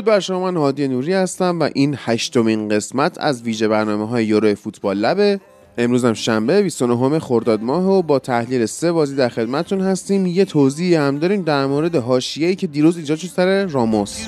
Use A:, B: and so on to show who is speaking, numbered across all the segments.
A: درود بر شما من هادی نوری هستم و این هشتمین قسمت از ویژه برنامه های یورو فوتبال لبه. امروز هم شنبه 29 خرداد ماه و با تحلیل سه بازی در خدمتتون هستیم. یه توضیح هم داریم در مورد حاشیه‌ای که دیروز ایجاد شد سر راموس.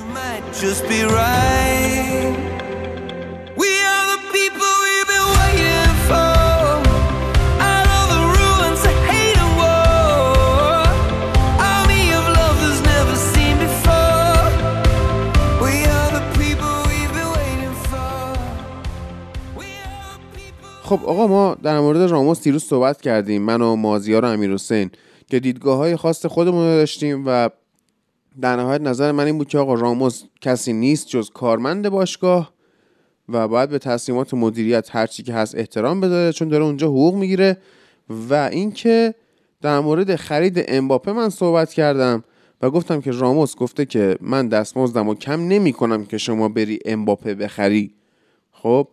A: خب آقا ما در مورد راموس دیروز صحبت کردیم من و مازیار و امیر حسین که دیدگاه های خاص خودمون داشتیم و در نهایت نظر من این بود که آقا راموس کسی نیست جز کارمند باشگاه و باید به تصمیمات مدیریت هرچی که هست احترام بذاره چون داره اونجا حقوق می‌گیره. و اینکه در مورد خرید امباپه من صحبت کردم و گفتم که راموس گفته که من دستمزدم و کم نمی کنم که شما بری امباپه بخری. خب؟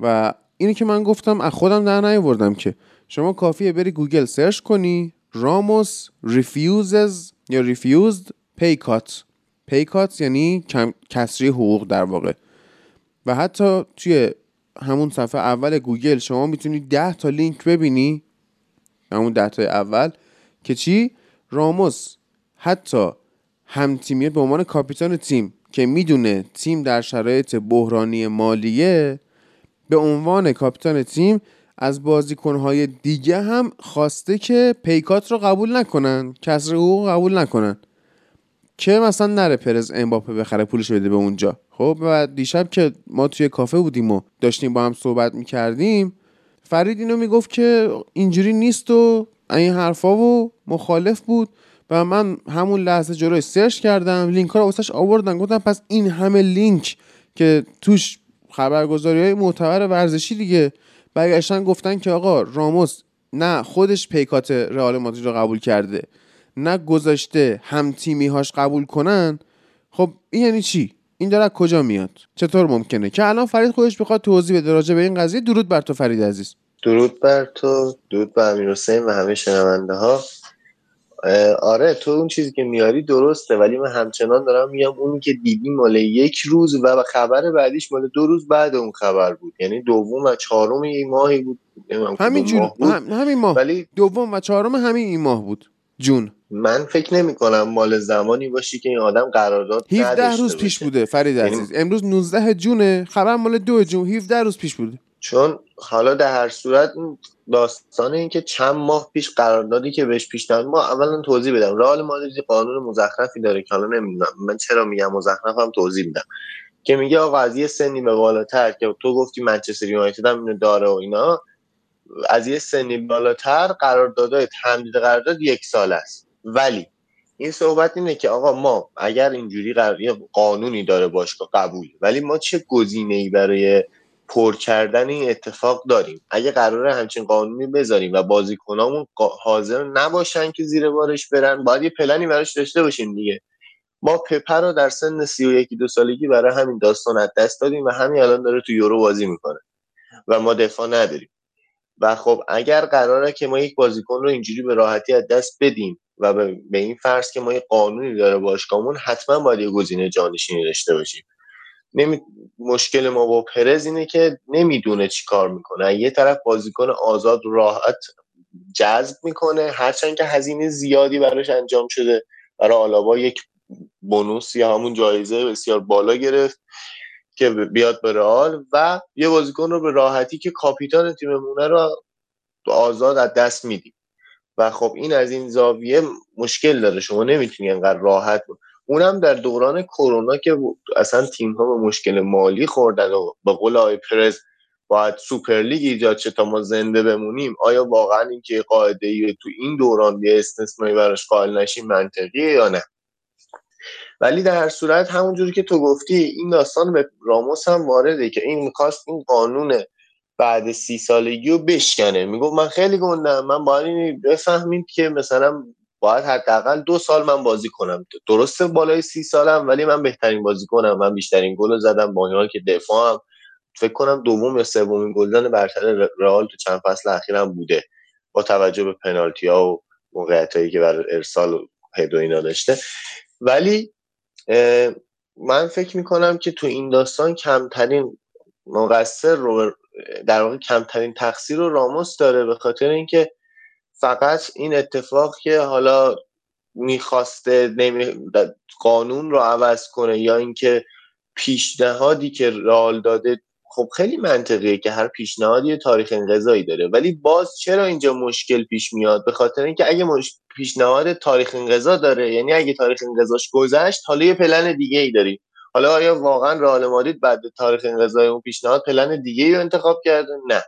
A: و اینی که من گفتم از خودم در نیاوردم که. شما کافیه بری گوگل search کنی راموس refuses یا cut pay cut یعنی کسری حقوق در واقع. و حتی توی همون صفحه اول گوگل شما می‌تونی ده تا لینک ببینی همون ده تا اول که چی؟ راموس حتی هم تیمیت به عنوان کاپیتان تیم که می‌دونه تیم در شرایط بحرانی مالیه به عنوان کاپیتان تیم از بازیکنهای دیگه هم خواسته که pay cut رو قبول نکنن کسر حقوق قبول نکنن. که مثلا نره پرز امباپه بخره پولش بده به اونجا. خب و دیشب که ما توی کافه بودیم و داشتیم با هم صحبت می‌کردیم فرید اینو می‌گفت که اینجوری نیست و این حرفا و مخالف بود و من همون لحظه جلوی search کردم لینک ها رو واسش آوردن گفتم پس این همه لینک که توش خبرگزاری های معتبر ورزشی دیگه. برگشتن گفتن که آقا راموس نه خودش پیکات رئال مادرید رو قبول کرده نه گذاشته هم تیمی هاش قبول کنن. خب این یعنی چی؟ این داره کجا میاد؟ چطور ممکنه؟ که الان فرید خودش بخواد توضیح بده راجع به این قضیه. درود بر تو فرید عزیز.
B: درود بر تو درود بر امیر و همه شنونده ها. آره تو اون چیزی که میاری درسته ولی من همچنان دارم میگم اونی که دیدی مال یک روز و خبر بعدیش مال دو روز بعد اون خبر بود. یعنی دوم و چهارم این ماهی بود.
A: همین جون همین ماه. ولی دوم و چهارم همین این ماه بود. جون.
B: من فکر نمی کنم مال زمانی باشی که این آدم قرارداد
A: 17 روز پیش بوده فرید یعنی عزیز. امروز 19 جونه خبر مال دو جون. 17 روز پیش بوده.
B: چون حالا در هر صورت داستان این که چند ماه پیش قراردادی که بهش پیش ما اولا توضیح بدم. رئال مادرید قانون مزخرفی داره که حالا نمی‌دونم. من چرا میگم مزخرفم توضیح میدم. که میگه آقا از یه سنی به بالاتر که تو گفتی منچستر یونایتد هم اینو داره و اینا از یه سنی بالاتر قراردادهای تمدید قرارداد یک سال است. ولی این صحبت اینه که آقا ما اگر اینجوری قرار قانونی داره باشگاه قبول ولی ما چه گزینه ای برای پر کردن این اتفاق داریم. اگه قراره همچین قانونی بذاریم و بازیکنامون حاضر نباشن که زیر بارش برن باید یه پلنی براش داشته باشیم دیگه. ما پپر رو در سن سی و یکی دو سالگی برای همین داستان از دست دادیم و همین الان داره تو یورو بازی می‌کنه و ما دفاع نداریم. و خب اگر قراره که ما یک بازیکن رو اینجوری به راحتی از دست بدیم و به این فرض که ما یک قانونی داره باشگاهمون حتما باید یه گزینه جانشینی داشته باشیم. نمی... مشکل ما با پرز اینه که نمی‌دونه چی کار می‌کنه. یه طرف بازیکن آزاد راحت جذب می‌کنه هرچند که هزینه زیادی براش انجام شده. برای آلابا یک بونوس یا همون جایزه بسیار بالا گرفت که بیاد به رئال و یه بازیکن رو به راحتی که کاپیتان تیممونه رو آزاد از دست میدیم. و خب این از این زاویه مشکل داره. شما نمی‌تونی انقدر راحت اونم در دوران کرونا که اصلا تیم ها به مشکل مالی خوردن و به قول آقای پرز باید سوپرلیگ ایجاد شه تا ما زنده بمونیم. آیا واقعا اینکه قاعده ای تو این دوران یه استثنایی براش قائل نشیم منطقیه یا نه؟ ولی در هر صورت همونجوری که تو گفتی این داستان به راموس هم وارده که این می‌خواست این قانون بعد سی سالگی رو بشکنه. می‌گفت من خیلی گندم من باید بفهمید که مثلا باید حداقل دو سال من بازی کنم. درسته بالای سی سالم ولی من بهترین بازی کنم من بیشترین گل زدم با که دفاعم. فکر کنم دوم یا سومین گلزن برتر رئال تو چند فصل اخیرم بوده. با توجه به پنالتی ها و موقعیت هایی که برای ارسال و هد اینا داشته. ولی من فکر می‌کنم که تو این داستان کمترین مقصر رو در واقع کمترین تقصیر رو راموس داره به خاطر اینکه فقط این اتفاق که حالا می‌خواسته نمی... قانون رو عوض کنه یا اینکه پیشنهادی که رال داده خب خیلی منطقیه که هر پیشنهادی تاریخ انقضایی داره. ولی باز چرا اینجا مشکل پیش میاد؟ به خاطر اینکه اگه مش... پیشنهاد تاریخ انقضا داره یعنی اگه تاریخ انقضاش گذشت حالا یه پلن دیگه ای داری حالا آیا واقعا رئال مادرید بعد تاریخ انقضای اون پیشنهاد پلن دیگه ای رو انتخاب کرده؟ نه.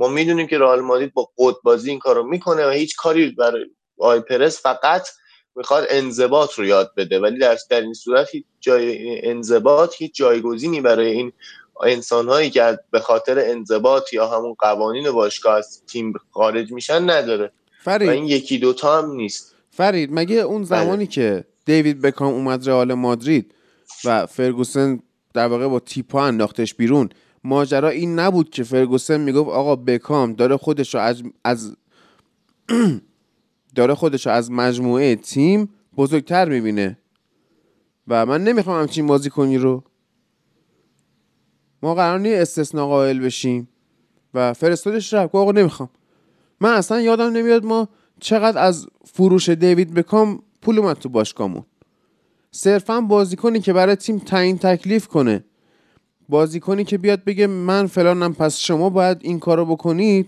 B: ما می‌دونیم که رئال مادرید با قد بازی این کارو می‌کنه و هیچ کاری برای آی پرس فقط می‌خواد انضباط رو یاد بده ولی در در این صورت هیچ جای انضباط هیچ جایگزینی برای این انسان هایی که به خاطر انضباط یا همون قوانین باشگاه از تیم خارج میشن نداره فرید. و این یکی دوتا هم نیست
A: فرید مگه اون بله. زمانی که دیوید بکام اومد رئال مادرید و فرگوسن در واقع با تیپا انداختش بیرون ماجرا این نبود که فرگوسن می‌گفت آقا بکام داره خودش از, از داره خودش از مجموعه تیم بزرگتر می‌بینه. و من نمی‌خوام همچین بازی کنی رو. ما قرار نیست استثنا قائل بشیم. و فرستادش رفت. آقا نمی‌خوام. من اصلا یادم نمیاد ما چقدر از فروش دیوید بکام پول اومد تو باشگاهمون. صرفا بازیکنی که برای تیم تعیین تکلیف کنه. بازیکنی که بیاد بگه من فلانم پس شما باید این کارو بکنید.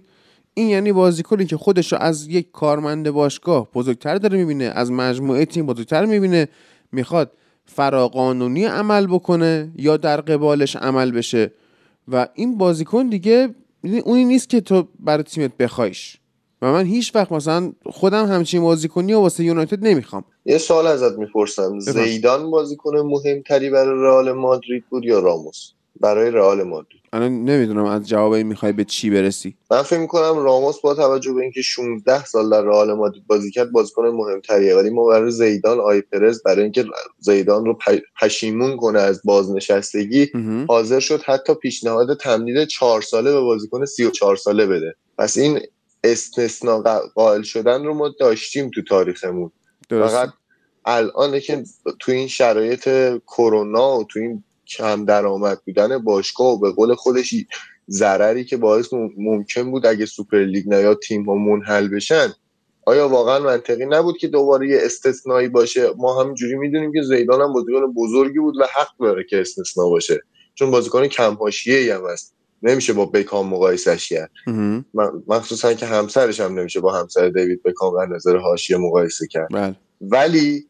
A: این یعنی بازیکنی که خودش رو از یک کارمند باشگاه بزرگتر داره می‌بینه از مجموعه تیم بزرگتر می‌بینه می‌خواد فراقانونی عمل بکنه یا در قبالش عمل بشه. و این بازیکن دیگه اونی نیست که تو برای تیمت بخوایش. و من هیچ وقت مثلا خودم همچین بازیکنی و واسه یونایتد نمی‌خوام.
B: یه سوال ازت می‌پرسم. زیدان بازیکن مهمتری برای رئال مادرید بود یا راموس؟ برای رئال مادرید.
A: الان نمی‌دونم از جواب این می‌خوای به چی برسی.
B: من فکر می‌کنم راموس با توجه به اینکه 16 سال در رئال مادرید بازی کرد بازیکن مهمتریه. ولی ما برای زیدان آی پرز برای اینکه زیدان رو پشیمون کنه از بازنشستگی حاضر شد حتی پیشنهاد تمدید 4 ساله به بازیکن 34 ساله بده. پس این استثنا قائل شدن رو ما داشتیم تو تاریخمون. فقط الان که تو این شرایط کرونا و تو این کم درآمد بودن باشگاه و به قول خودش ضرری که باعث ممکن بود اگه سوپر لیگ نیاد تیم ها منحل بشن. آیا واقعا منطقی نبود که دوباره یه استثنایی باشه؟ ما همینجوری می‌دونیم که زیدان هم بازیکن بزرگی بود و حق داره که استثنا باشه. چون بازیکن کم حاشیه‌ای هم هست. نمیشه با بکام مقایسش کرد. مخصوصا که همسرش هم نمیشه با همسر دیوید بکام در نظر حاشیه مقایسه کرد. بله. ولی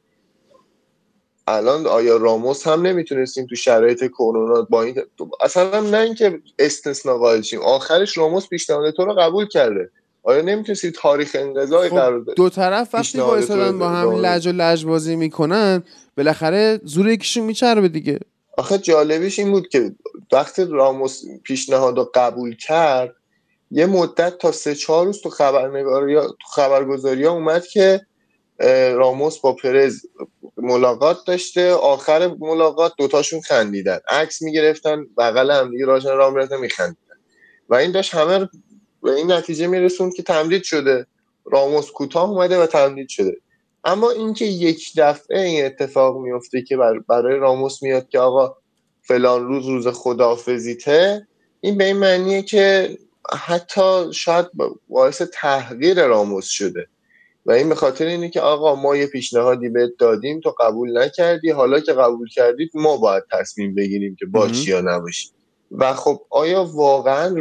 B: الان آیا راموس هم نمی‌تونستیم تو شرایط کرونا با این اصلا نه اینکه استثنا قائل شیم آخرش راموس پیشنهاد تو رو قبول کرده. آیا نمی‌تونستی تاریخ انقضای خب قرار
A: دو طرف وقتی وایسادن با هم لج و لج بازی می‌کنن بالاخره زور یکیشون میچربه دیگه.
B: آخه جالبیش این بود که وقتی راموس پیشنهاد رو قبول کرد یه مدت تا سه چهار روز تو خبرنگاری تو خبرگزاری ها اومد که راموس با پرز ملاقات داشته. آخر ملاقات دوتاشون خندیدن. عکس می‌گرفتن. بغل هم دیگه راه می‌رفتن میخندیدن و این داشت همه به این نتیجه میرسوند که تمدید شده. راموس کوتاه اومده و تمدید شده. اما اینکه یک دفعه این اتفاق میفته که برای راموس میاد که آقا فلان روز روز خدافزیته این به این معنیه که حتی شاید باعث تحقیر راموس شده. و این به خاطر اینه که آقا ما یه پیشنهادی بهت دادیم تو قبول نکردی. حالا که قبول کردید ما باید تصمیم بگیریم که باشی یا نباشی و خب آیا واقعا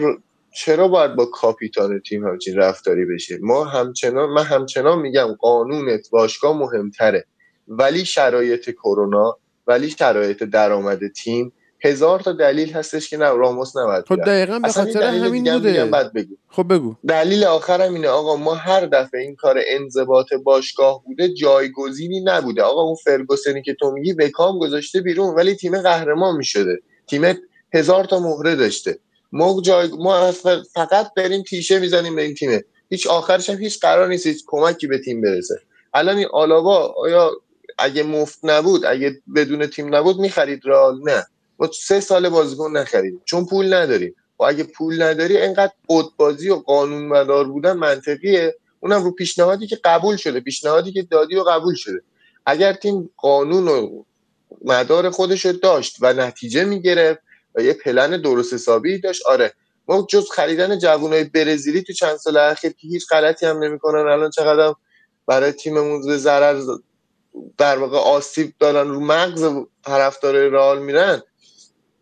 B: چرا باید با کاپیتان تیم همچین رفتاری بشه؟ ما همچنان من همچنان میگم قانون باشگاه مهمتره. ولی شرایط کرونا ولی شرایط درآمد تیم هزار تا دلیل هستش که نه راموس نباید
A: خب دقیقا به خاطر همین بوده.
B: بگو.
A: خب بگو.
B: دلیل آخرم اینه آقا ما هر دفعه این کار انضباط باشگاه بوده جایگزینی نبوده. آقا اون فرگوسنی که تو میگی بکام گذاشته بیرون ولی تیم قهرمان می‌شده. تیم هزار تا مهره داشته. ما جای ما فقط بریم تیشه می‌زنیم به این تیمه. هیچ آخرش هم هیچ قرار نیست هیچ کمکی به تیم برسه. الان این آلاوا آیا اگه مفت نبود اگه بدون تیم نبود می‌خرید را نه. ما سه سال بازیکن نخریدیم چون پول نداریم. و اگه پول نداری انقدر بازی و قانون مدار بودن منطقیه. اونم رو پیشنهادی که قبول شده. پیشنهادی که دادی و قبول شده. اگر تیم قانون و مدار خودش رو داشت و نتیجه می‌گرفت و یه پلن درست حسابی داشت آره. ما جز خریدن جوانای برزیلی تو چند سال اخیر که هیچ غلطی هم نمی‌کنن الان چقدر برای تیممون ضرر در واقع آسیب دارن رو مغز طرفدار رئال میرن.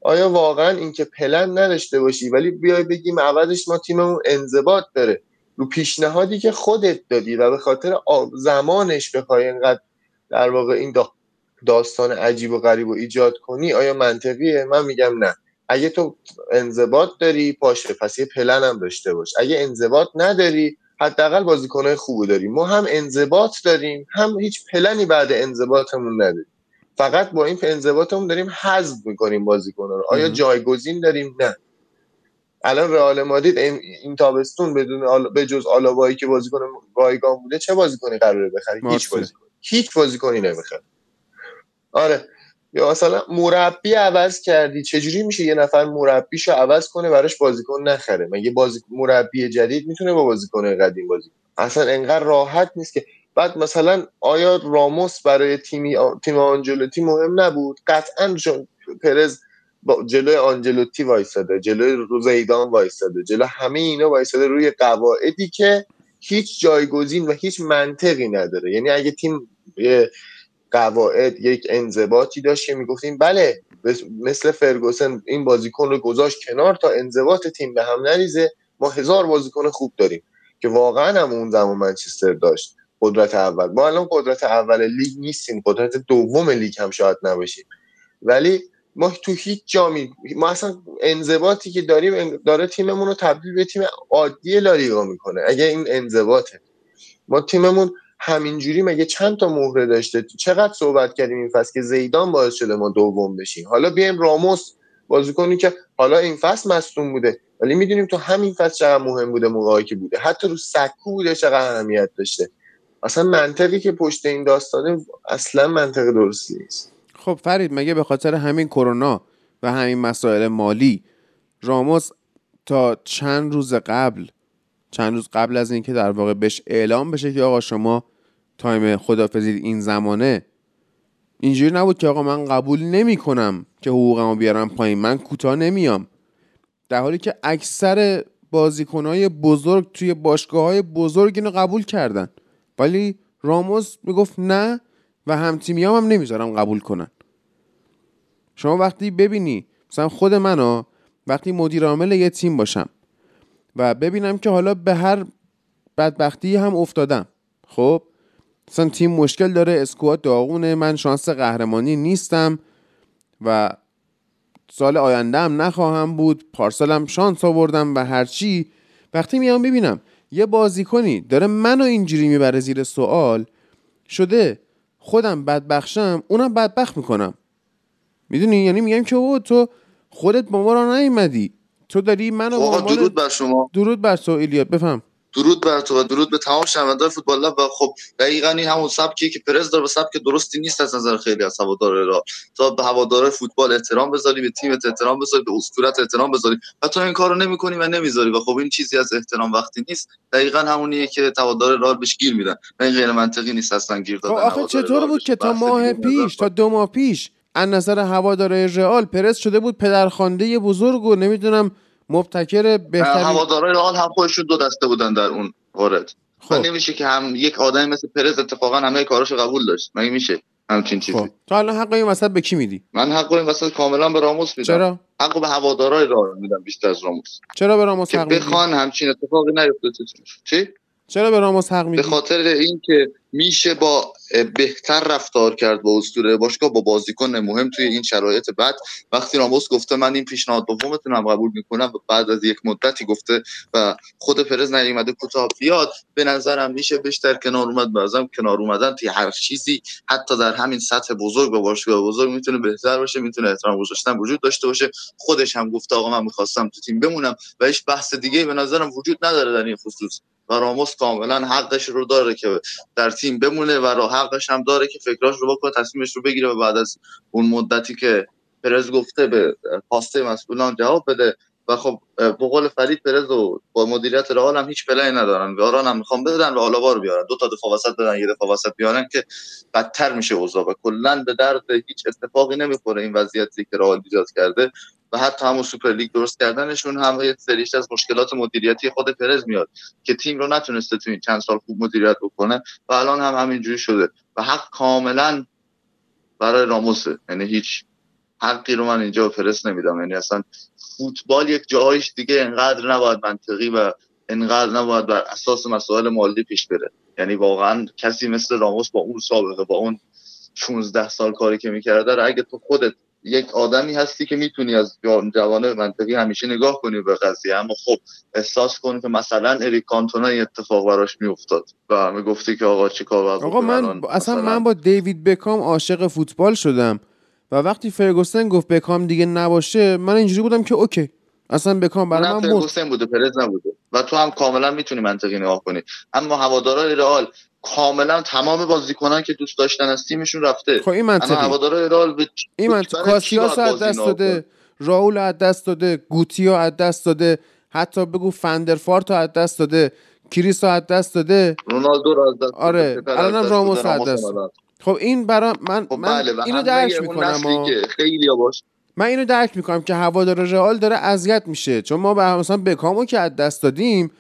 B: آیا واقعا اینکه پلن نداشته باشی ولی بیای بگیم عوضش ما تیممون انضباط داره. رو پیشنهادی که خودت دادی و به خاطر زمانش بخوای اینقدر در واقع این داستان عجیب و غریب و ایجاد کنی آیا منطقیه؟ من میگم نه. اگه تو انضباط داری پاشه پس یه پلن هم داشته باش. اگه انضباط نداری حداقل بازیکنهای خوبی داریم ما هم انضباط داریم هم هیچ پلنی بعد انضباطمون نداریم. فقط با این انضباطمون داریم حذف می‌کنیم بازیکن‌ها رو. آیا جایگزین داریم؟ نه. الان رئال مادرید این تابستون بدون آل... به جز آلابایی که بازیکن رایگان بوده چه بازیکنی قراره بخری هیچ بازیکن. هیچ بازیکنی نمی‌خره. آره. یا مثلا مربی عوض کردی. چجوری میشه یه نفر مربیشو عوض کنه براش بازیکن نخره؟ مگه بازی مربی جدید می‌تونه با بازیکن قدیم بازی اصلا انقدر راحت نیست که بعد مثلا آیا راموس برای تیمی تیم آنجلوتی مهم نبود؟ قطعا چون پرز با جلوی آنجلوتی وایساده جلوی روزیدان وایساده جلو همه اینا وایساده روی قواعدی که هیچ جایگزین و هیچ منطقی نداره. یعنی اگه تیم قواعد یک انضباطی داشت که می‌گفتیم بله مثل فرگوسن این بازیکن رو گذاشت کنار تا انضباط تیم به هم نریزه. ما هزار بازیکن خوب داریم که واقعا هم اون زمان منچستر داشت. قدرت اول. ما الان قدرت اول لیگ نیستیم قدرت دوم لیگ هم شاید نباشیم. ولی ما تو هیچ جامی ما اصلا انضباطی که داریم داره تیممون رو تبدیل به تیم عادی لالیگا می‌کنه. اگه این انضباطه. ما تیممون همینجوری مگه چند تا مهره داشته؟ چقدر صحبت کردیم این فصل که زیدان باعث شده ما دوم بشیم؟ حالا بیایم راموس بازیکنی که حالا این فصل مصدوم بوده. ولی می‌دونیم تو همین فصل چقدر مهم بوده موقعی که بوده. حتی رو سکو بوده چقدر اهمیت داشته. اصلا منطقی که پشت این داستانه اصلا منطق درستی نیست.
A: خب فرید مگه به خاطر همین کرونا و همین مسائل مالی راموس تا چند روز قبل چند روز قبل از اینکه در واقع بهش اعلام بشه که آقا شما تایم خدافزی این زمانه اینجوری نبود که آقا من قبول نمی کنم که حقوقمو بیارم پایین من کوتاه نمیام. در حالی که اکثر بازیکنهای بزرگ توی باشگاه های بزرگ اینو قبول کردن. ولی راموس می‌گفت نه و هم تیمیام هم نمی‌ذارم قبول کنن. شما وقتی ببینی مثلا خود منو وقتی مدیر عامل یه تیم باشم و ببینم که حالا به هر بدبختی هم افتادم خب؟ مثلا تیم مشکل داره اسکواد داغونه من شانس قهرمانی نیستم و سال آینده هم نخواهم بود پارسالم شانس آوردم و هرچی. وقتی میام ببینم یه بازیکنی داره منو اینجوری می‌بره زیر سوال شده خودم بدبخشم اونم بدبخت می‌کنم. می‌دونی؟ یعنی میگم که او تو خودت با ما را نیومدی. تو داری منو
C: خب، درود بر شما.
A: درود بر تو ایلیاد. بفهم.
C: درود بر تو و درود به تمام شنوندگان فوتبال و خب دقیقا این همون سبکی که پرز داره به سبک درستی نیست از نظر خیلی از هوادار را. تا به هوادار فوتبال احترام بذاری به تیمت احترام بذاری به اسطورت احترام بذاری. و تو این کارو نمی‌کنی و نمی‌ذاری. و خب این چیزی از احترام وقتی نیست دقیقا همونیه که هوادار رئال بهش گیر میدن. این غیر منطقی نیست اصلا گیر دادن
A: آخه چطور بود که تا ماه پیش تا دو ماه پیش از نظر هوادار رئال پرز شده بود پدرخوانده بزرگ و نمی‌دونم مبتکر بهترین
C: هوادارهای رئال هم خودشون دو دسته بودن در اون وارد. خب. نمیشه که هم یک آدمی مثل پرز اتفاقا همه کاراشو قبول داشت. مگه میشه همچین چیزی؟ خب.
A: تو الان حق این وسط به کی میدی؟
C: من حق این وسط کاملا به راموس میدم.
A: چرا؟
C: حق به هوادارهای رئال میدم بیشتر از راموس.
A: چرا به راموس
C: حق بخوان همچین اتفاقی نیفته چی؟
A: چرا به راموس حق میدی؟
C: به خاطر اینکه میشه با بهتر رفتار کرد با اسطوره باشگاه با بازیکن مهم توی این شرایط بعد. وقتی راموس گفته من این پیشنهاد دومتون هم قبول می‌کنم و بعد از یک مدتی گفته و خود پرز نیومده کوتاه بیاد به نظرم میشه بیشتر کنار اومد بازم کنار اومدن توی هر چیزی. حتی در همین سطح بزرگ با باشگاه بزرگ می‌تونه بهتر باشه می‌تونه احترام گذاشتن وجود داشته باشه. خودش هم گفته آقا من می‌خواستم تو تیم بمونم و هیچ بحث دیگه به نظرم وجود نداره در این خصوص. و راموس کاملا حقش رو داره که در تیم بمونه و راه حقش هم داره که فکراش رو بکنه تصمیمش رو بگیره و بعد از اون مدتی که پرز گفته به خواسته مسئولان جواب بده. و خب به قول فرید پرز و با مدیریت رئال هم هیچ پلی ندارن. واران هم می‌خوام بدن و آلاوا بیارن. دو تا دفاع وسط بدن یه دفاع وسط بیارن که بدتر میشه اوضاع. و کلا به درد هیچ اتفاقی نمی‌خوره این وضعیتی که رئال ایجاد کرده. و حتی همون سوپر لیگ درست کردنشون هم یه سریش از مشکلات مدیریتی خود پرز میاد که تیم رو نتونسته تو این چند سال خوب مدیریت بکنه و الان هم همینجوری شده و حق کاملا برای راموسه. یعنی هیچ حقی رو من اینجا پرس نمیدم. یعنی اصلا فوتبال یک جاهایش دیگه انقدر نباید منطقی و انقدر نباید بر اساس مسائل مالی پیش بره. یعنی واقعا کسی مثل راموس با اون سابقه با اون 16 سال کاری که می‌کرده اگه تو خودت یک آدمی هستی که می‌تونی از جوانه منطقی همیشه نگاه کنی به قضیه. اما خب احساس کنی که مثلا اریک کانتونا اتفاق براش میافتاد و همه گفتی که آقا چی کار
A: آقا من اصلا من با دیوید بکام عاشق فوتبال شدم و وقتی فرگوسن گفت بکام دیگه نباشه من اینجوری بودم که اوکی. اصلا بکام برای من
C: فرگوسن بوده پرز نبوده و تو هم کاملا می‌تونی منطقی نگاه کنی. اما هوادارهای رئال کاملا تمام بازیکنان که دوست داشتن از تیمشون رفته.
A: خب این منطقی.
C: هوادارهای رئال به
A: این منطقی کاسیاس از دست داده راول از دست داده گوتی رو از دست داده حتی بگو فندرفارت از دست داده کریس از دست داده.
C: رونالدو رو از دست
A: آره الانم راموس از دست خب این برا من, خب من بله اینو درک می‌کنم
C: خیلی باش.
A: من اینو درک می‌کنم که هوادار رئال داره اذیت میشه چون ما به مثلا بکامو که از دست دادیم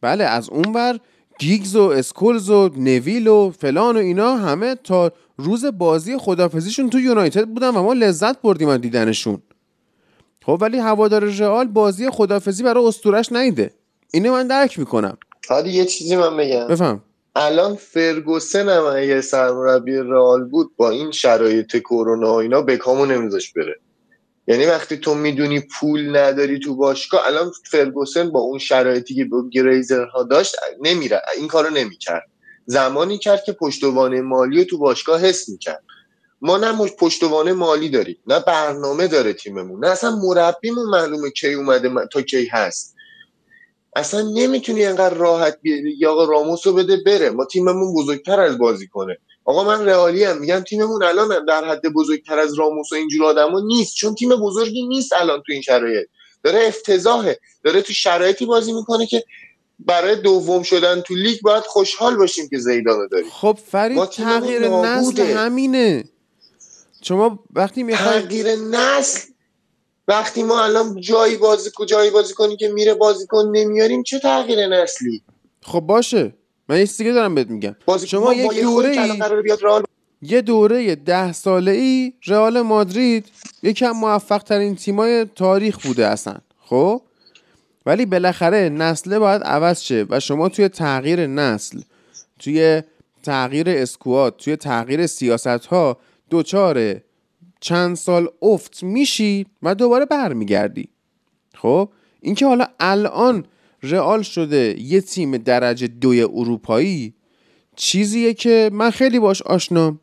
A: بله از اون ور گیگز و اسکولز و نویل و فلان و اینا همه تا روز بازی خدافزیشون تو یونایتد بودن و ما لذت بردیم از دیدنشون. خب ولی هوادار رئال بازی خدافزی برای استورش نیده. اینو من درک می‌کنم.
B: حالا یه چیزی من بگم.
A: بفهم.
B: الان فرگوسن هم اگه سرمربی رئال بود با این شرایط کرونا و اینا بکامو نمیذاش بره. یعنی وقتی تو می‌دونی پول نداری تو باشگاه الان فرگوسن با اون شرایطی که با گریزر ها داشت نمیره. این کارو نمی‌کرد. زمانی کرد که پشتوانه مالی رو تو باشگاه حس می‌کرد. ما نه پشتوانه مالی داریم نه برنامه داره تیممون نه اصلا مربیمون معلومه کی اومده تا کی هست. اصلا نمی‌تونی انقدر راحت بیاری یا آقا راموس بده بره. ما تیممون بزرگتر از بازی کنه. آقا من رئالی هم میگم تیممون الان در حد بزرگتر از راموس و اینجور آدما نیست چون تیم بزرگی نیست الان تو این شرایط. داره افتضاحه داره تو شرایطی بازی می‌کنه که برای دوم شدن تو لیگ باید خوشحال باشیم که زیدانو داریم.
A: خب فرید تغییر نسل همینه. شما وقتی می‌خوای
B: تغییر نسل؟ وقتی ما الان جایی بازی جایی بازی کنی که میره بازیکن نمیاریم چه تغییر نسلی؟
A: خب باشه. من یه دیگه دارم بهت میگم. شما یک دوره یه دوره ده ساله ای رئال مادرید. یکم موفق ترین تیمای تاریخ بوده اصلا خب؟ ولی بالاخره نسله باید عوض شه و شما توی تغییر نسل توی تغییر اسکوات توی تغییر سیاست ها دوچاره چند سال افت میشی و دوباره برمیگردی خب؟ اینکه حالا الان رئال شده یه تیم درجه دوی اروپایی چیزیه که من خیلی باش آشنام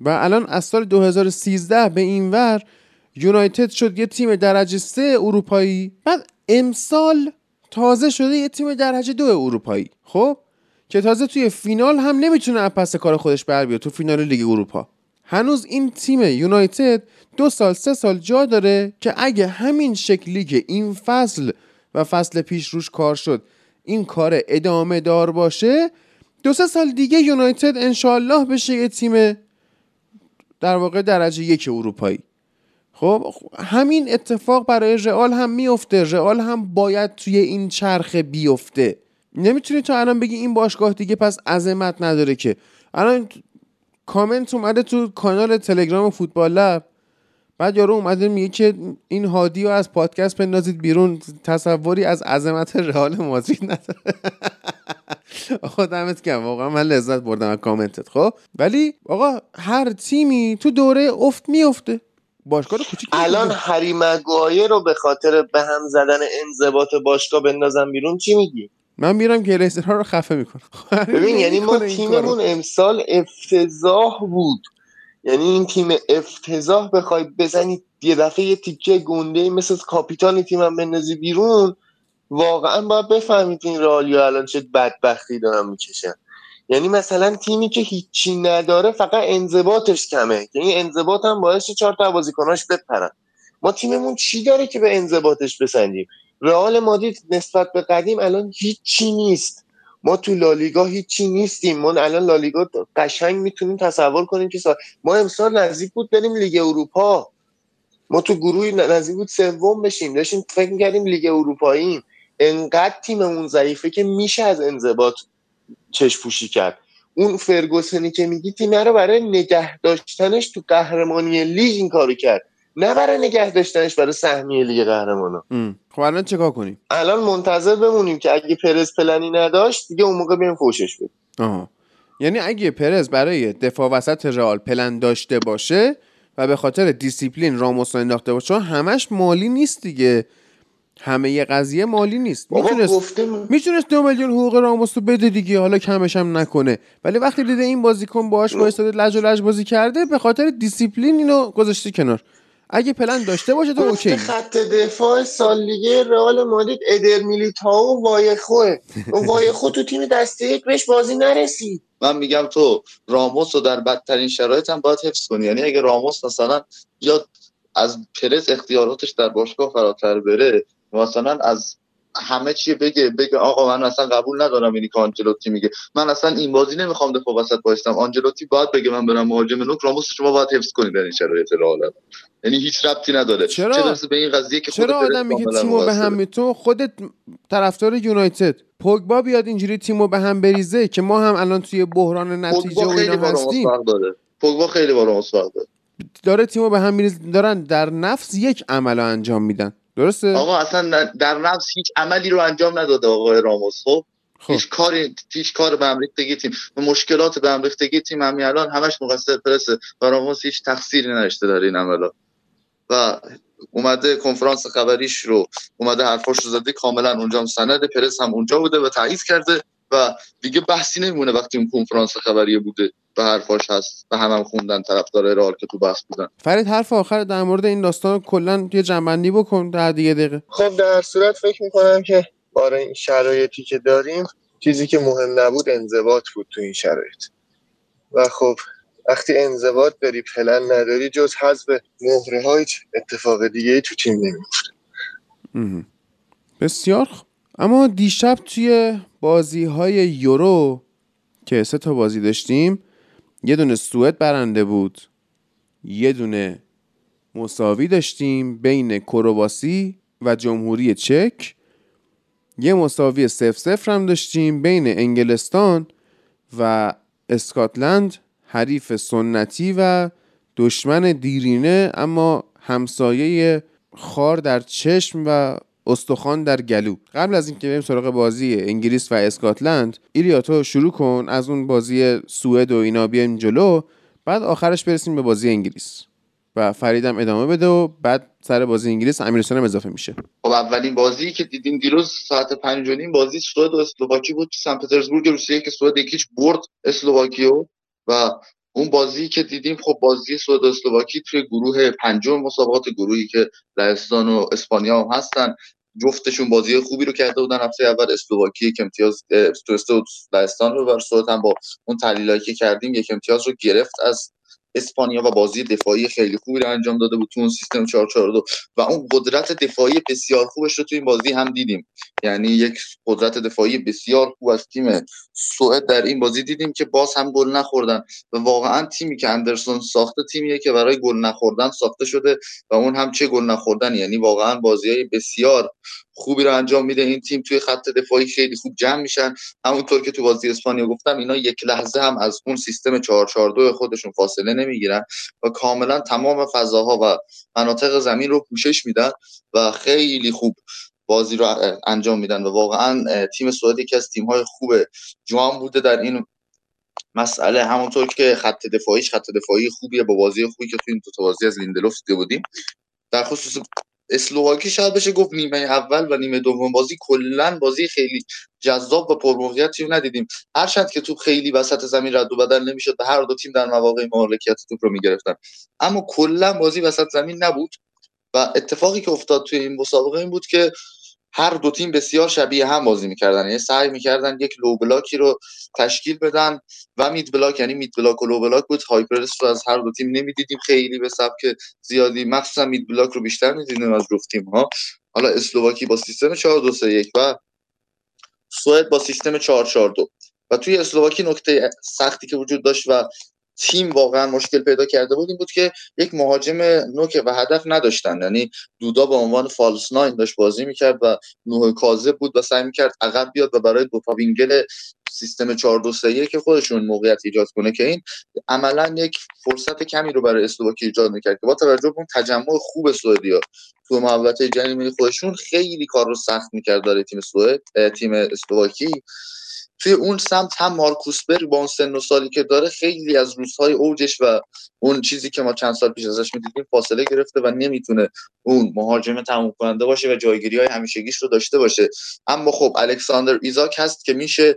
A: و الان از سال 2013 به این ور یونایتد شد یه تیم درجه سه اروپایی. بعد امسال تازه شده یه تیم درجه دو اروپایی. خب؟ که تازه توی فینال هم نمی‌تونه پس کار خودش بر بیاد تو فینال لیگ اروپا. هنوز این تیم یونایتد دو سال سه سال جا داره که اگه همین شکلی که این فصل و فصل پیش روش کار شد. این کار ادامه دار باشه دو سه سال دیگه یونایتد انشالله بشه یه تیم در واقع درجه یک اروپایی. خب همین اتفاق برای رئال هم میفته رئال هم باید توی این چرخ بیفته. نمی‌تونی تو الان بگی این باشگاه دیگه پس عظمت نداره که. الان کامنت اومده تو کانال تلگرام فوتبال لب. بعد یارو اومده میگه که این هادی رو از پادکست بندازید بیرون تصوری از عظمت رئال مادرید نداره. آقا دمت گرم. واقعا من لذت بردم از کامنتت خب؟ ولی آقا هر تیمی تو دوره افت میفته باشگاه کوچیک
B: الان هری مگوایر رو به خاطر به هم زدن انضباط باشگاه بندازم بیرون چی میگی؟
A: من میرم گلیزرها رو خفه می‌کنم.
B: ببین یعنی ما تیممون امسال افتضاح بود. یعنی این تیم افتضاح بخوای بزنی یه دفعه یه تیکه گنده مثل کاپیتان تیمم بندازی بیرون واقعا باید بفهمید این رالیا الان چه بدبختی دارم می‌کشن. یعنی مثلا تیمی که هیچی نداره فقط انضباطش کمه. یعنی انضباط هم باعث چهار تا بازیکناش بپرن. ما تیممون چی داره که به انضباطش بسنجیم؟ رئال مادرید نسبت به قدیم الان هیچی نیست. ما تو لالیگا هیچی نیستیم. ما الان لالیگا قشنگ می‌تونیم تصور کنیم که ما امسال نزدیک بود بریم لیگ اروپا. ما تو گروه نزدیک بود سوم بشیم. داشتیم فکر می‌کردیم لیگ اروپاییم. انقدر تیممون ضعیفه که میشه از انضباط چشم پوشی کرد. اون فرگوسنی که میگی تیم رو برای نگه داشتنش تو قهرمانی لیگ این کارو کرد. نه برای نگه داشتنش برای سهمیه لیگ قهرمانا.
A: خب الان چیکار کنیم؟
B: الان منتظر بمونیم که اگه پرز پلنی نداشت دیگه اون موقع بیم فوشش بدیم.
A: آها. یعنی اگه پرز برای دفاع وسط رئال پلن داشته باشه و به خاطر دیسیپلین راموس رو انداخته باشه چون همش مالی نیست دیگه. همه یه قضیه مالی نیست. می‌تونست می‌تونست دو میلیون حقوق راموس رو بده دیگه حالا کمش هم نکنه. ولی وقتی دیده این بازیکن باهاش وایساده لج و لج بازی کرده به خاطر دیسیپلین اینو گذاشته کنار. اگه پلن داشته باشه تو okay.
B: خط دفاع سالیگه رئال مادرید ادر میلیتائو وایخوه. وایخو تو تیم دسته یک بهش بازی نرسید.
C: من میگم تو راموس رو در بدترین شرایط هم باید حفظ کنی. یعنی اگه راموس مثلا یا از پرز اختیاراتش در باشگاه فراتر بره مثلا از همه چی بگه بگه آقا من اصلا قبول ندارم اینی که آنجلوتی میگه. من اصلا این بازی نمی‌خوام دفاع وسط باشم آنجلوتی باید بگه من برم مهاجم نوک راموس شما باید حفظ کنید در این شرایط رئال یعنی هیچ ربطی نداره.
A: چرا؟
C: چه به این قضیه که
A: چرا آدم میگه تیمو به هم تو خودت طرفدار یونایتد. پوگبا بیاد اینجوری تیمو به هم بریزه که ما هم الان توی بحران نتیجه و اینا هستیم.
C: پوگبا خیلی با راموس داره.
A: داره تیمو به هم میریزه. دارن در نفس یک عمل انجام میدن. درسته؟
C: آقا اصلا در نفس هیچ عملی رو انجام نداده آقای راموس خب؟ خب. هیچ کاری هیچ کار به هم ریختگی تیم مشکلات به هم ریختگی تیم همین الان همش مقصر پرسه و راموس هیچ تقصیری نداشته در این عملا و اومده کنفرانس خبریش رو اومده حرفاش رو زده کاملا اونجا سند پرس هم اونجا بوده و تایید کرده و دیگه بحثی نمیمونه وقتی اون کنفرانس خبری بوده. به حرفاش هست و هم, هم خوندن طرفدار رئال که تو بحث بودن
A: فرید حرف آخر در مورد این داستان کلا یه جنبندی بکن در دیگه دقیقه.
B: خب در صورت فکر می‌کنم که برای این شرایطی که داریم چیزی که مهم نبود انضباط بود تو این شرایط. و خب وقتی انضباط داری پلن نداری جز حذف مهره های اتفاق دیگه ای تو تیم نمیفته
A: بسیار خوب. اما دیشب توی بازی های یورو که سه تا بازی داشتیم یه دونه سوئد برنده بود. یه دونه مساوی داشتیم بین کرواسی و جمهوری چک. یه مساوی سف سفر هم داشتیم بین انگلستان و اسکاتلند. حریف سنتی و دشمن دیرینه اما همسایه خار در چشم و استخوان در گلو. قبل از اینکه بریم سراغ بازی انگلیس و اسکاتلند ایلیا تو شروع کن از اون بازی سوئد و اینا بیایم جلو. بعد آخرش برسیم به بازی انگلیس. و فریدم ادامه بده و بعد سر بازی انگلیس امیرحسین هم اضافه میشه.
C: خب اولین بازی که دیدیم دیروز ساعت 5 بازی سوئد و اسلوواکی بود. سن پترزبورگ روسیه که سوئد یک هیچ برد اسلوواکیو و اون بازی که دیدیم خب بازی سوئد و اسلوواکی توی گروه پنجم مسابقات گروهی که لهستان و اسپانیا هم هستن. جفتشون بازی خوبی رو کرده بودن. هفته اول اسلوواکی یک امتیاز لهستان رو بر هم با اون تحلیلایی که کردیم یک امتیاز رو گرفت از اسپانیا و بازی دفاعی خیلی خوبی رو انجام داده بود تو اون سیستم 442 و اون قدرت دفاعی بسیار خوبش رو تو این بازی هم دیدیم. یعنی یک قدرت دفاعی بسیار خوب از تیم سوئد در این بازی دیدیم که باز هم گل نخوردن. و واقعا تیمی که اندرسون ساخته تیمیه که برای گل نخوردن ساخته شده و اون هم چه گل نخوردن. یعنی واقعا بازی بسیار خوبی رو انجام میده. این تیم توی خط دفاعی خیلی خوب جمع میشن. همونطور که تو بازی اسپانیا گفتم اینا یک لحظه هم از اون سیستم 442 خودشون فاصله نمی‌گیرن و کاملا تمام فضاها و مناطق زمین رو پوشش میدن و خیلی خوب. بازی رو انجام میدن و واقعا تیم سعودی یکی از تیم های خوب جوان بوده در این مسئله همونطور که خط دفاعیش خط دفاعی خوبیه با بازی خوبی که تو این دو بازی از لیندلوف دیده بودیم. در خصوص اسلوواکی شاید بشه گفت نیمه اول و نیمه دوم بازی کلا بازی خیلی جذاب و پرموقعیتی رو ندیدیم. هرچند که توپ خیلی وسط زمین رد و بدل نمی‌شد و هر دو تیم در مواقع مالکیت توپ رو می‌گرفتن. اما کلا بازی وسط زمین نبود و اتفاقی که افتاد توی این مسابقه این بود که هر دو تیم بسیار شبیه هم بازی می‌کردن. یعنی سعی می‌کردن یک low block ی رو تشکیل بدن و mid block یعنی mid block و low block بود. high press رو از هر دو تیم نمی‌دیدیم خیلی به سبک زیادی. مخصوصا mid block رو بیشتر می‌دیدیم از جفت تیم ها حالا اسلوواکی با سیستم 4 2 3 1 و سوئد با سیستم 4 4 2 و توی اسلوواکی نکته سختی که وجود داشت و تیم واقعا مشکل پیدا کرده بود این بود که یک مهاجم نوک و هدف نداشتن. یعنی دودا به عنوان false nine داشت بازی می‌کرد و نوک کاذب بود و سعی می‌کرد عقب بیاد و برای دو وینگل سیستم 4 2 3 که خودشون موقعیت ایجاد کنه که این عملا یک فرصت کمی رو برای اسلوواکی ایجاد می‌کرد که با توجه به تجمع خوب سوئدیا تو محوطه جریمه خودشون خیلی کار رو سخت می‌کرد برای تیم سوئد تیم اسلوواکی توی اون سمت هم مارکوس برگ با اون سن و سالی که داره خیلی از روزهای اوجش و اون چیزی که ما چند سال پیش ازش می‌دیدیم فاصله گرفته و نمی‌تونه اون مهاجم تموم کننده باشه و جایگیری های همیشگیش رو داشته باشه. اما خب الکساندر ایزاک هست که میشه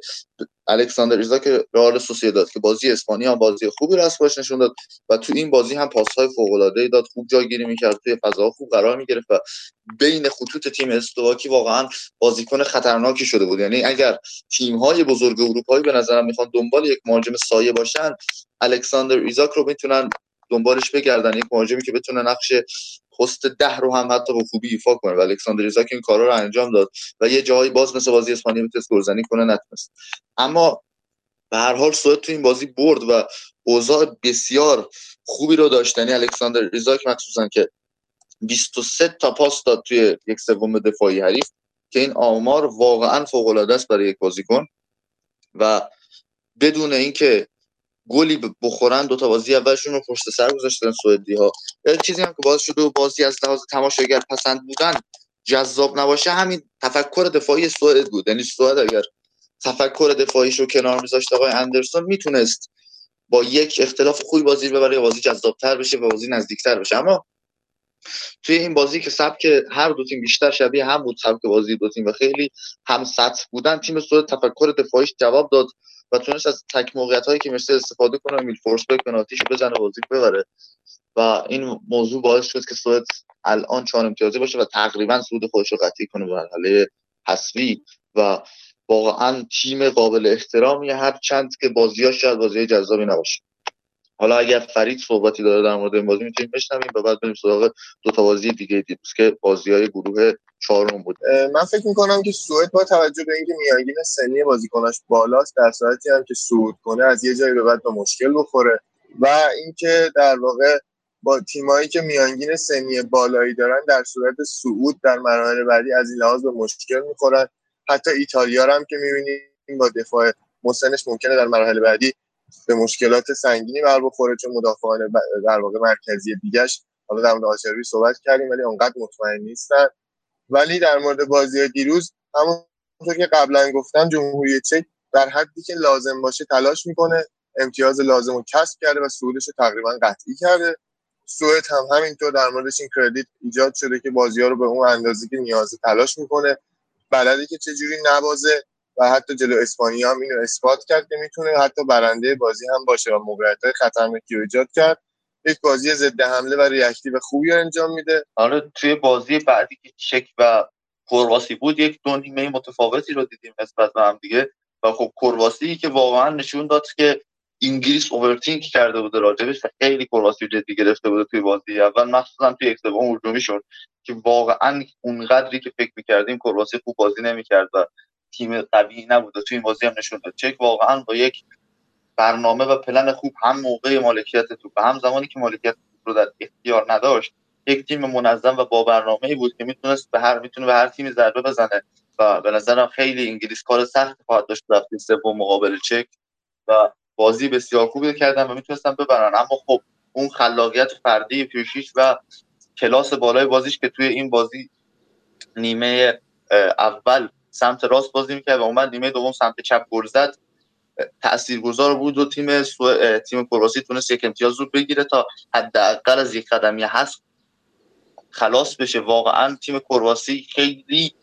C: الکساندر ایزاک رئال داد که بازی اسپانیا بازی خوبی رو باش نشون داد و تو این بازی هم پاسهای فوق العاده داد. خوب جایگیری می‌کرد توی فضا خوب قرار می‌گرفت و بین خطوط تیم اسلوواکی واقعا بازیکن خطرناکی شده بود. یعنی اگر تیم های بزرگ اروپایی به نظرم می‌خوان دنبال یک مهاجم سایه باشن الکساندر ایزاک رو می‌تونن دنبالش بگردن. یک مهاجمی که بتونه نقش پست ده رو هم حتی به خوبی ایفا کنه. و الکساندر ایزاک این کارا رو انجام داد و یه جایی باز مثل بازی اسپانیا می‌تونست گلزنی کنه نتونست. اما به هر حال سوئد تو این بازی برد و اوضاع بسیار خوبی رو داشتنی یعنی الکساندر ایزاک مخصوصا که 23 تا پاس داد توی یک سوم دفاعی حریف که این آمار واقعا فوق العاده است برای یک بازیکن. و بدون اینکه گلی بخورن دو تا بازی اولشون رو پشت سر گذاشتن سوئدی ها چیزی هم که باز شده و بازی از لحاظ تماشاگر پسند بودن جذاب نباشه همین تفکر دفاعی سوئد بود. یعنی سوئد اگر تفکر دفاعیش رو کنار میذاشت آقای اندرسون می‌تونست با یک اختلاف خوبی بازی ببره بازی جذابتر بشه و بازی نزدیکتر بشه. اما توی این بازی که سبک هر دو تیم بیشتر شبیه هم بود سبک بازی دو تیم و خیلی هم سطح بودن تیم سوئد تفکر دفاعیش جواب داد. و تونست از تک موقعیت هایی که مرسل استفاده کنه میل فورسبک پنالتیشو بزنه بازی ببره. و این موضوع باعث شد که سوئد الان چهار امتیازی باشه و تقریبا سود خودش رو قطعی کنه به مرحله حذفی. و واقعا تیم قابل احترامی هر چند که بازیاش شاید بازی جذابی نباشه. حالا اگر فرید صحبتی داره در مورد این بازی می‌تونیم بشنویم و بعد بریم سراغ دو تا بازی دیگه دیروز که بازی های گروه چهارم بود.
B: من فکر می‌کنم که سوئد با توجه به اینکه میانگین سنی بازیکناش بالاست در صورتی هم که صعود کنه از یه جایی به بعد به مشکل بخوره و اینکه در واقع با تیمایی که میانگین سنی بالایی دارن در صورت صعود در مراحل بعدی از این لحاظ به مشکل می‌خورن. حتی ایتالیا هم که می‌بینیم با دفاع مسنش ممکنه در مراحل بعدی به مشکلات سنگینی بر بخوره چون مدافعان در واقع مرکزی دیگهش. حالا در مورد آچروی صحبت کردیم ولی اونقدر مطمئن نیستن. ولی در مورد بازی دیروز همونطور که قبلا گفتم جمهوری چک در حدی که لازم باشه تلاش می‌کنه. امتیاز لازم رو کسب کرده و سودش رو تقریبا قطعی کرده. سوئد هم همینطور در موردش این کردیت ایجاد شده که بازی ها رو به اون اندازه که نیازه تلاش می‌کنه. بلده که چجوری نبازه و حتی جلو اسپانیا هم اینو اثبات کرد که می‌تونه حتی برنده بازی هم باشه و موقعیت خطرناکی رو ایجاد کرد. یک بازی ضد حمله و ریاکتیو خوبی انجام میده.
C: آره توی بازی بعدی که چک و کرواسی بود یک دو نیمه متفاوتی رو دیدیم نسبت به هم دیگه. و خب کرواسی که واقعا نشون داد که انگلیس اوورتینک کرده بوده راجبش خیلی کرواسی جدی گرفته بوده توی بازی اول. مخصوصا توی یک سوم شد که واقعا اونقدری که فکر می‌کردیم کرواسی خوب بازی نمی‌کرد تیم قوی نبوده توی این بازی هم نشون داد. چک واقعا با یک برنامه و پلن خوب هم موقع مالکیت توپ هم زمانی که مالکیت رو در اختیار نداشت یک تیم منظم و با برنامه بود که می‌تونست به هر می‌تونه به هر تیمی ضربه بزنه و به نظرم خیلی انگلیس کار سخت خواهد داشت رفت سوم مقابل چک و بازی بسیار خوبی کردن و می‌تونستن ببرن. اما خب اون خلاقیت فردی پیوشیش و کلاس بالای بازیش که توی این بازی نیمه اول سمت راست بازی می‌کرد و اومد نیمه دوم سمت چپ گل زد. تاثیرگذار بود و تیم سو... تیم کرواسی تونست یک امتیاز رو بگیره تا حداقل از یک قدمی هست خلاص بشه. واقعا تیم کرواسی خیلی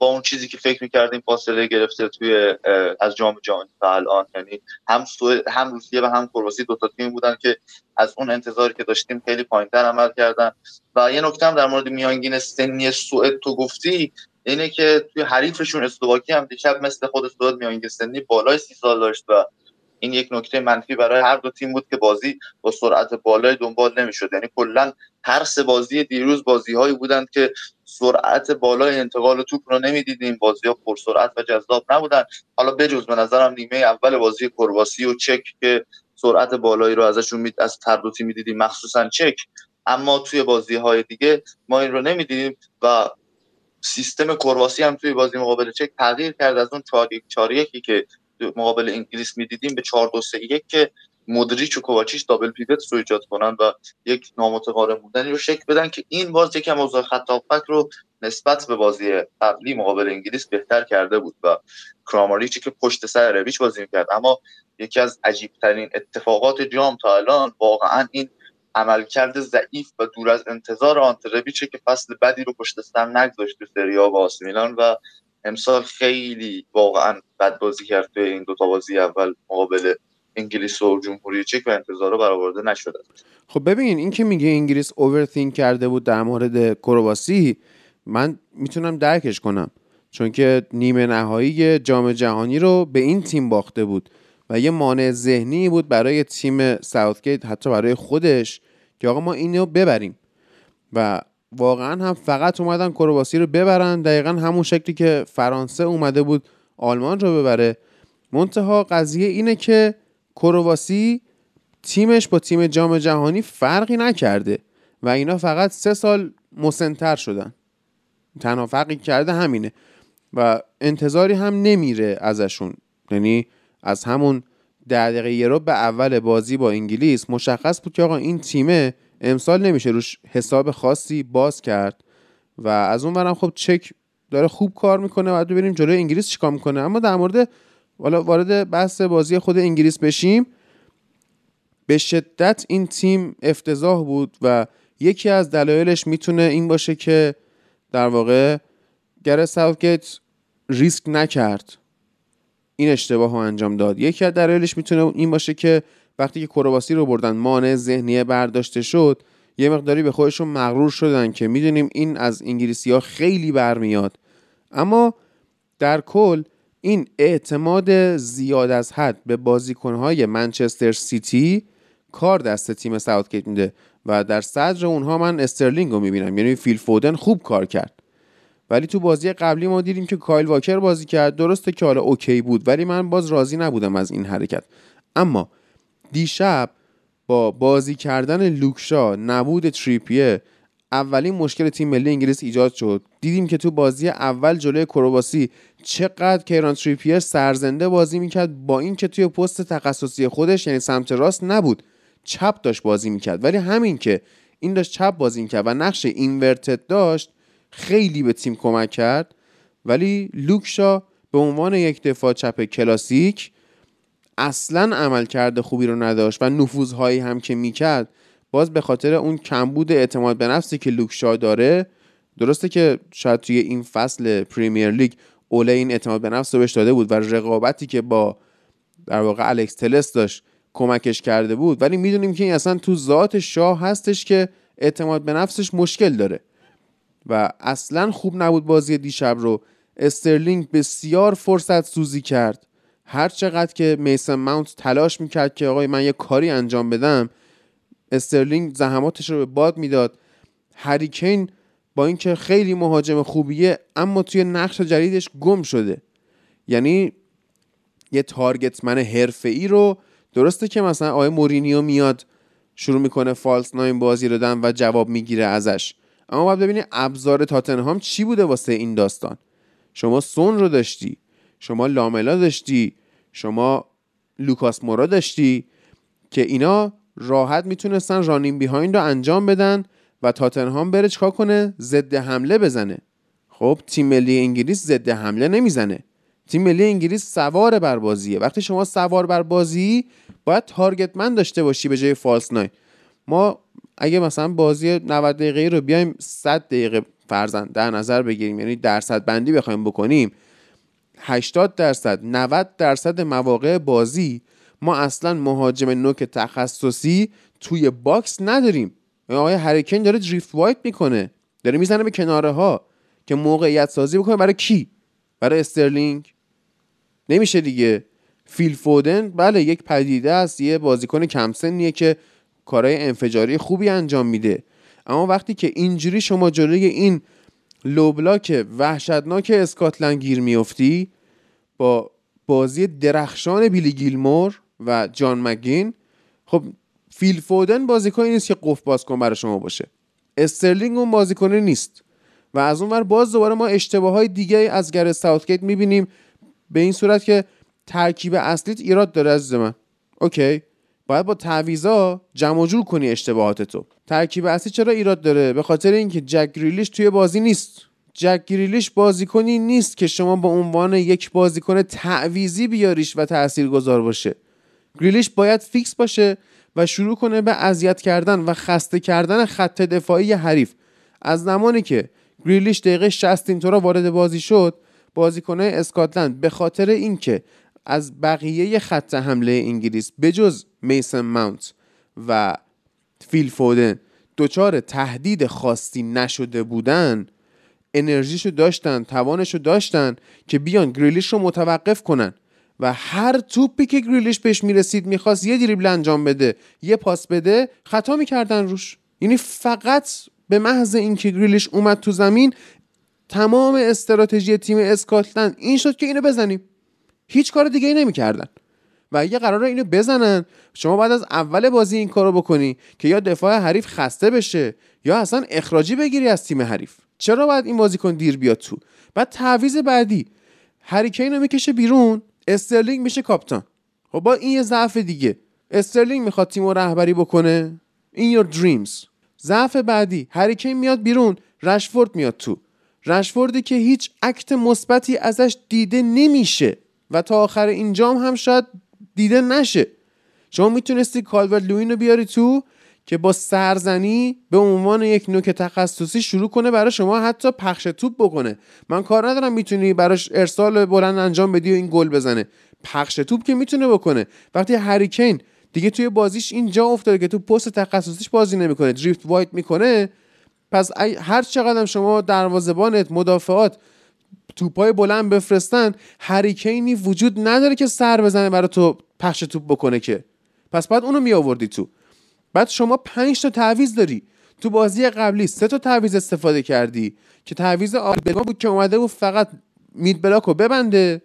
C: با اون چیزی که فکر می‌کردیم فاصله گرفته توی از جام جهانی تا الان. یعنی هم سو... هم روسیه و هم کرواسی دو تا تیم بودن که از اون انتظاری که داشتیم خیلی پایینتر عمل کردن. و یه نکته هم در مورد میانگین سنی سوئد تو گفتی. اینه که توی حریفشون اسلواکی هم دیشب مثل خود سوئد میانگین سنی بالای سی سال داشت و این یک نکته منفی برای هر دو تیم بود که بازی با سرعت بالای دنبال نمی‌شد. یعنی کلا هر سه بازی دیروز بازی هایی بودند که سرعت بالای انتقال توپ رو نمی‌دیدیم. بازی ها پر سرعت و جذاب نبودن. حالا بجز به نظرم نیمه اول بازی کرواسی و چک که سرعت بالایی رو ازشون می از هر دو تیم می‌دیدیم مخصوصا چک. اما توی بازی های دیگه ما این رو نمی‌دیدیم و سیستم کرواسی هم توی بازی مقابل چک تغییر کرد از اون 4 1 4 1 که مقابل انگلیس می‌دیدیم به 4 2 3 1 که مدریچ و کوواچیچ دابل پیوت رو ایجاد کنن و یک نامتقارن بودنی رو شکل بدن که این باز یکم اوضاع خط رو نسبت به بازی قبلی مقابل انگلیس بهتر کرده بود و کراماریچی که پشت سر رویچ بازی می‌کرد. اما یکی از عجیب ترین اتفاقات جام تا الان واقعا این عملکرد ضعیف و دور از انتظار آنتربیچه که فصل بدی رو پشت سر نگذاشت تو سریا با میلان و امسال خیلی واقعا بد بازی کرد توی این دو تا بازی اول مقابل انگلیس و جمهوری چک و انتظار برآورده نشده
A: خب ببین این که میگه انگلیس اوورثینک کرده بود در مورد کرواسی من می‌تونم درکش کنم. چون که نیمه نهایی جام جهانی رو به این تیم باخته بود. و یه مانع ذهنی بود برای تیم ساوثگیت حتی برای خودش که آقا ما اینو ببریم. و واقعا هم فقط اومدن کرواسی رو ببرن. دقیقا همون شکلی که فرانسه اومده بود آلمان رو ببره. منتها قضیه اینه که کرواسی تیمش با تیم جام جهانی فرقی نکرده و اینا فقط سه سال مسنتر شدن. تنها فرقی کرده همینه و انتظاری هم نمیره ازشون. یعنی از همون دقیقه یه رو به اول بازی با انگلیس مشخص بود که آقا این تیمه امسال نمیشه روش حساب خاصی باز کرد. و از اون برم خب چک داره خوب کار می‌کنه و ببینیم جلوی انگلیس چیکار می‌کنه. اما در مورد حالا وارد بحث بازی خود انگلیس بشیم. به شدت این تیم افتضاح بود و یکی از دلایلش می‌تونه این باشه که در واقع گر ساوتگیت ریسک نکرد. این اشتباه رو انجام داد. یکی از دلایلش می‌تونه این باشه که وقتی که کرواسی رو بردن مانع ذهنی برداشته شد یه مقداری به خودشون مغرور شدن که می‌دونیم این از انگلیسی ها خیلی برمیاد. اما در کل این اعتماد زیاد از حد به بازیکنهای منچستر سیتی کار دست تیم ساوتگیت میده و در صدر اونها من استرلینگ رو می‌بینم. یعنی فیل فودن خوب کار کرد. ولی تو بازی قبلی ما دیدیم که کایل واکر بازی کرد. درسته که حالا OK بود ولی من باز راضی نبودم از این حرکت. اما دیشب با بازی کردن لوکشا نبود تریپیه اولین مشکل تیم ملی انگلیس ایجاد شد. دیدیم که تو بازی اول جلوی کرواسی چقدر کیران تریپیر سرزنده بازی می‌کرد با اینکه توی پست تخصصی خودش یعنی سمت راست نبود. چپ داشت بازی می‌کرد. ولی همین که این داشت چپ بازی می‌کرد و نقش اینورتد داشت خیلی به تیم کمک کرد. ولی لوکشا به عنوان یک دفاع چپ کلاسیک اصلا عمل کرده خوبی رو نداشت و نفوذهایی هم که می‌کرد باز به خاطر اون کمبود اعتماد به نفسی که لوکشا داره درسته که شاید توی این فصل پریمیر لیگ اوله این اعتماد به نفس رو بهش داده بود و رقابتی که با در واقع الکس تلس داشت کمکش کرده بود. ولی می‌دونیم که این اصلا تو ذات شاه هستش که اعتماد به نفسش مشکل داره. و اصلا خوب نبود بازی دیشب رو. استرلینگ بسیار فرصت سوزی کرد. هر چقدر که میسن ماونت تلاش می‌کرد که آقای من یه کاری انجام بدم استرلینگ زحماتش رو به باد می‌داد. هری کین با اینکه خیلی مهاجم خوبیه اما توی نقش جدیدش گم شده. یعنی یه target man ای رو درسته که مثلا آقای مورینیو میاد شروع می‌کنه فالس ناین بازی رو دادن و جواب می‌گیره ازش. اما باید ببینید ابزار تاتنهام چی بوده واسه این داستان؟ شما سون رو داشتی شما لاملا داشتی شما لوکاس مورا داشتی که اینا راحت می‌تونستن رانین بیهایند رو انجام بدن و تاتنهام بره چیکار کنه؟ ضد حمله بزنه. خب تیم ملی انگلیس ضد حمله نمی‌زنه. تیم ملی انگلیس سوار بر بازیه. وقتی شما سوار بر بازی باید target man داشته باشی به جای false nine. ما اگه مثلا بازی 90 دقیقه رو بیایم 100 دقیقه فرضا در نظر بگیریم یعنی درصد بندی بخوایم بکنیم 80 درصد 90 درصد مواقع بازی ما اصلا مهاجم نوک تخصصی توی box نداریم. آقای هری کین داره drift wide می‌کنه داره می‌زنه به کناره ها که موقعیت سازی بکنه. برای کی؟ برای استرلینگ؟ نمیشه دیگه. فیل فودن بله یک پدیده است یه بازیکن کم سنیه که کارهای انفجاری خوبی انجام میده. اما وقتی که اینجوری شما جلوی این low block وحشتناک اسکاتلند گیر میفتی با بازی درخشان بیلی گیلمور و جان مک‌گین خب فیل فودن بازیکنی نیست که قفل باز کن برای شما باشه. استرلینگ اون بازیکنه نیست. و از اون ور باز دوباره ما اشتباه های دیگه از گرت ساوتگیت می‌بینیم. به این صورت که ترکیب اصلیت ایراد داره عزیز من. OK. باید با تعویضا جمع جور کنی اشتباهات تو. ترکیب اصلی چرا ایراد داره؟ به خاطر اینکه جک گریلیش توی بازی نیست. جک گریلیش بازیکنی نیست که شما با عنوان یک بازیکن تعویضی بیاریش و تاثیرگذار باشه. گریلیش باید fix باشه و شروع کنه به اذیت کردن و خسته کردن خط دفاعی حریف. از زمانی که گریلیش دقیقه 60 اینطورا وارد بازی شد بازیکنه اسکاتلند به خاطر اینکه از بقیه خط حمله انگلیس بجز میسن ماونت و فیل فودن دچار تهدید خاصی نشده بودن انرژیشو داشتن توانشو داشتن که بیان گریلیش رو متوقف کنن و هر توپی که گریلیش بهش می‌رسید می‌خواست یه دریبل انجام بده یه پاس بده خطا می‌کردن روش. یعنی فقط به محض اینکه گریلیش اومد تو زمین تمام استراتژی تیم اسکاتلند این شد که اینو بزنیم. هیچ کار دیگه ای نمی‌کردن. و اگه قراره اینو بزنن. شما بعد از اول بازی این کارو بکنی که یا دفاع حریف خسته بشه یا اصلا اخراجی بگیری از تیم حریف. چرا باید این بازیکن دیر بیاد تو؟ بعد تعویض بعدی. هریکین رو می‌کشه بیرون. استرلینگ میشه کاپیتان. خب با این یه ضعف دیگه. استرلینگ می‌خواد تیم رو رهبری بکنه. in your dreams. ضعف بعدی. هری کین میاد بیرون. رشفورد میاد تو. رشفوردی که هیچ act مثبتی ازش دیده نمیشه. و تا آخر این جام هم شاید دیده نشه. شما می‌تونستی کالورت لوین رو بیاری تو که با سرزنی به عنوان یک نوک تخصصی شروع کنه برای شما حتی پخش توپ بکنه. من کار ندارم می‌تونی براش ارسال بلند انجام بدی و این گل بزنه. پخش توپ که می‌تونه بکنه. وقتی هریکین دیگه توی بازیش اینجا افتاده که تو پست تخصصیش بازی نمی‌کنه. دریفت وایت می‌کنه. پس هر چقدر شما دروازبانت مدافعات توپای بلند بفرستن هریکینی وجود نداره که سر بزنه برای تو پخش توپ بکنه که. پس بعد اونو می آوردی تو. بعد شما پنج تا تعویض داری. تو بازی قبلی سه تا تعویض استفاده کردی که تعویض آلبرما بود که اومده بود فقط مید بلاک رو ببنده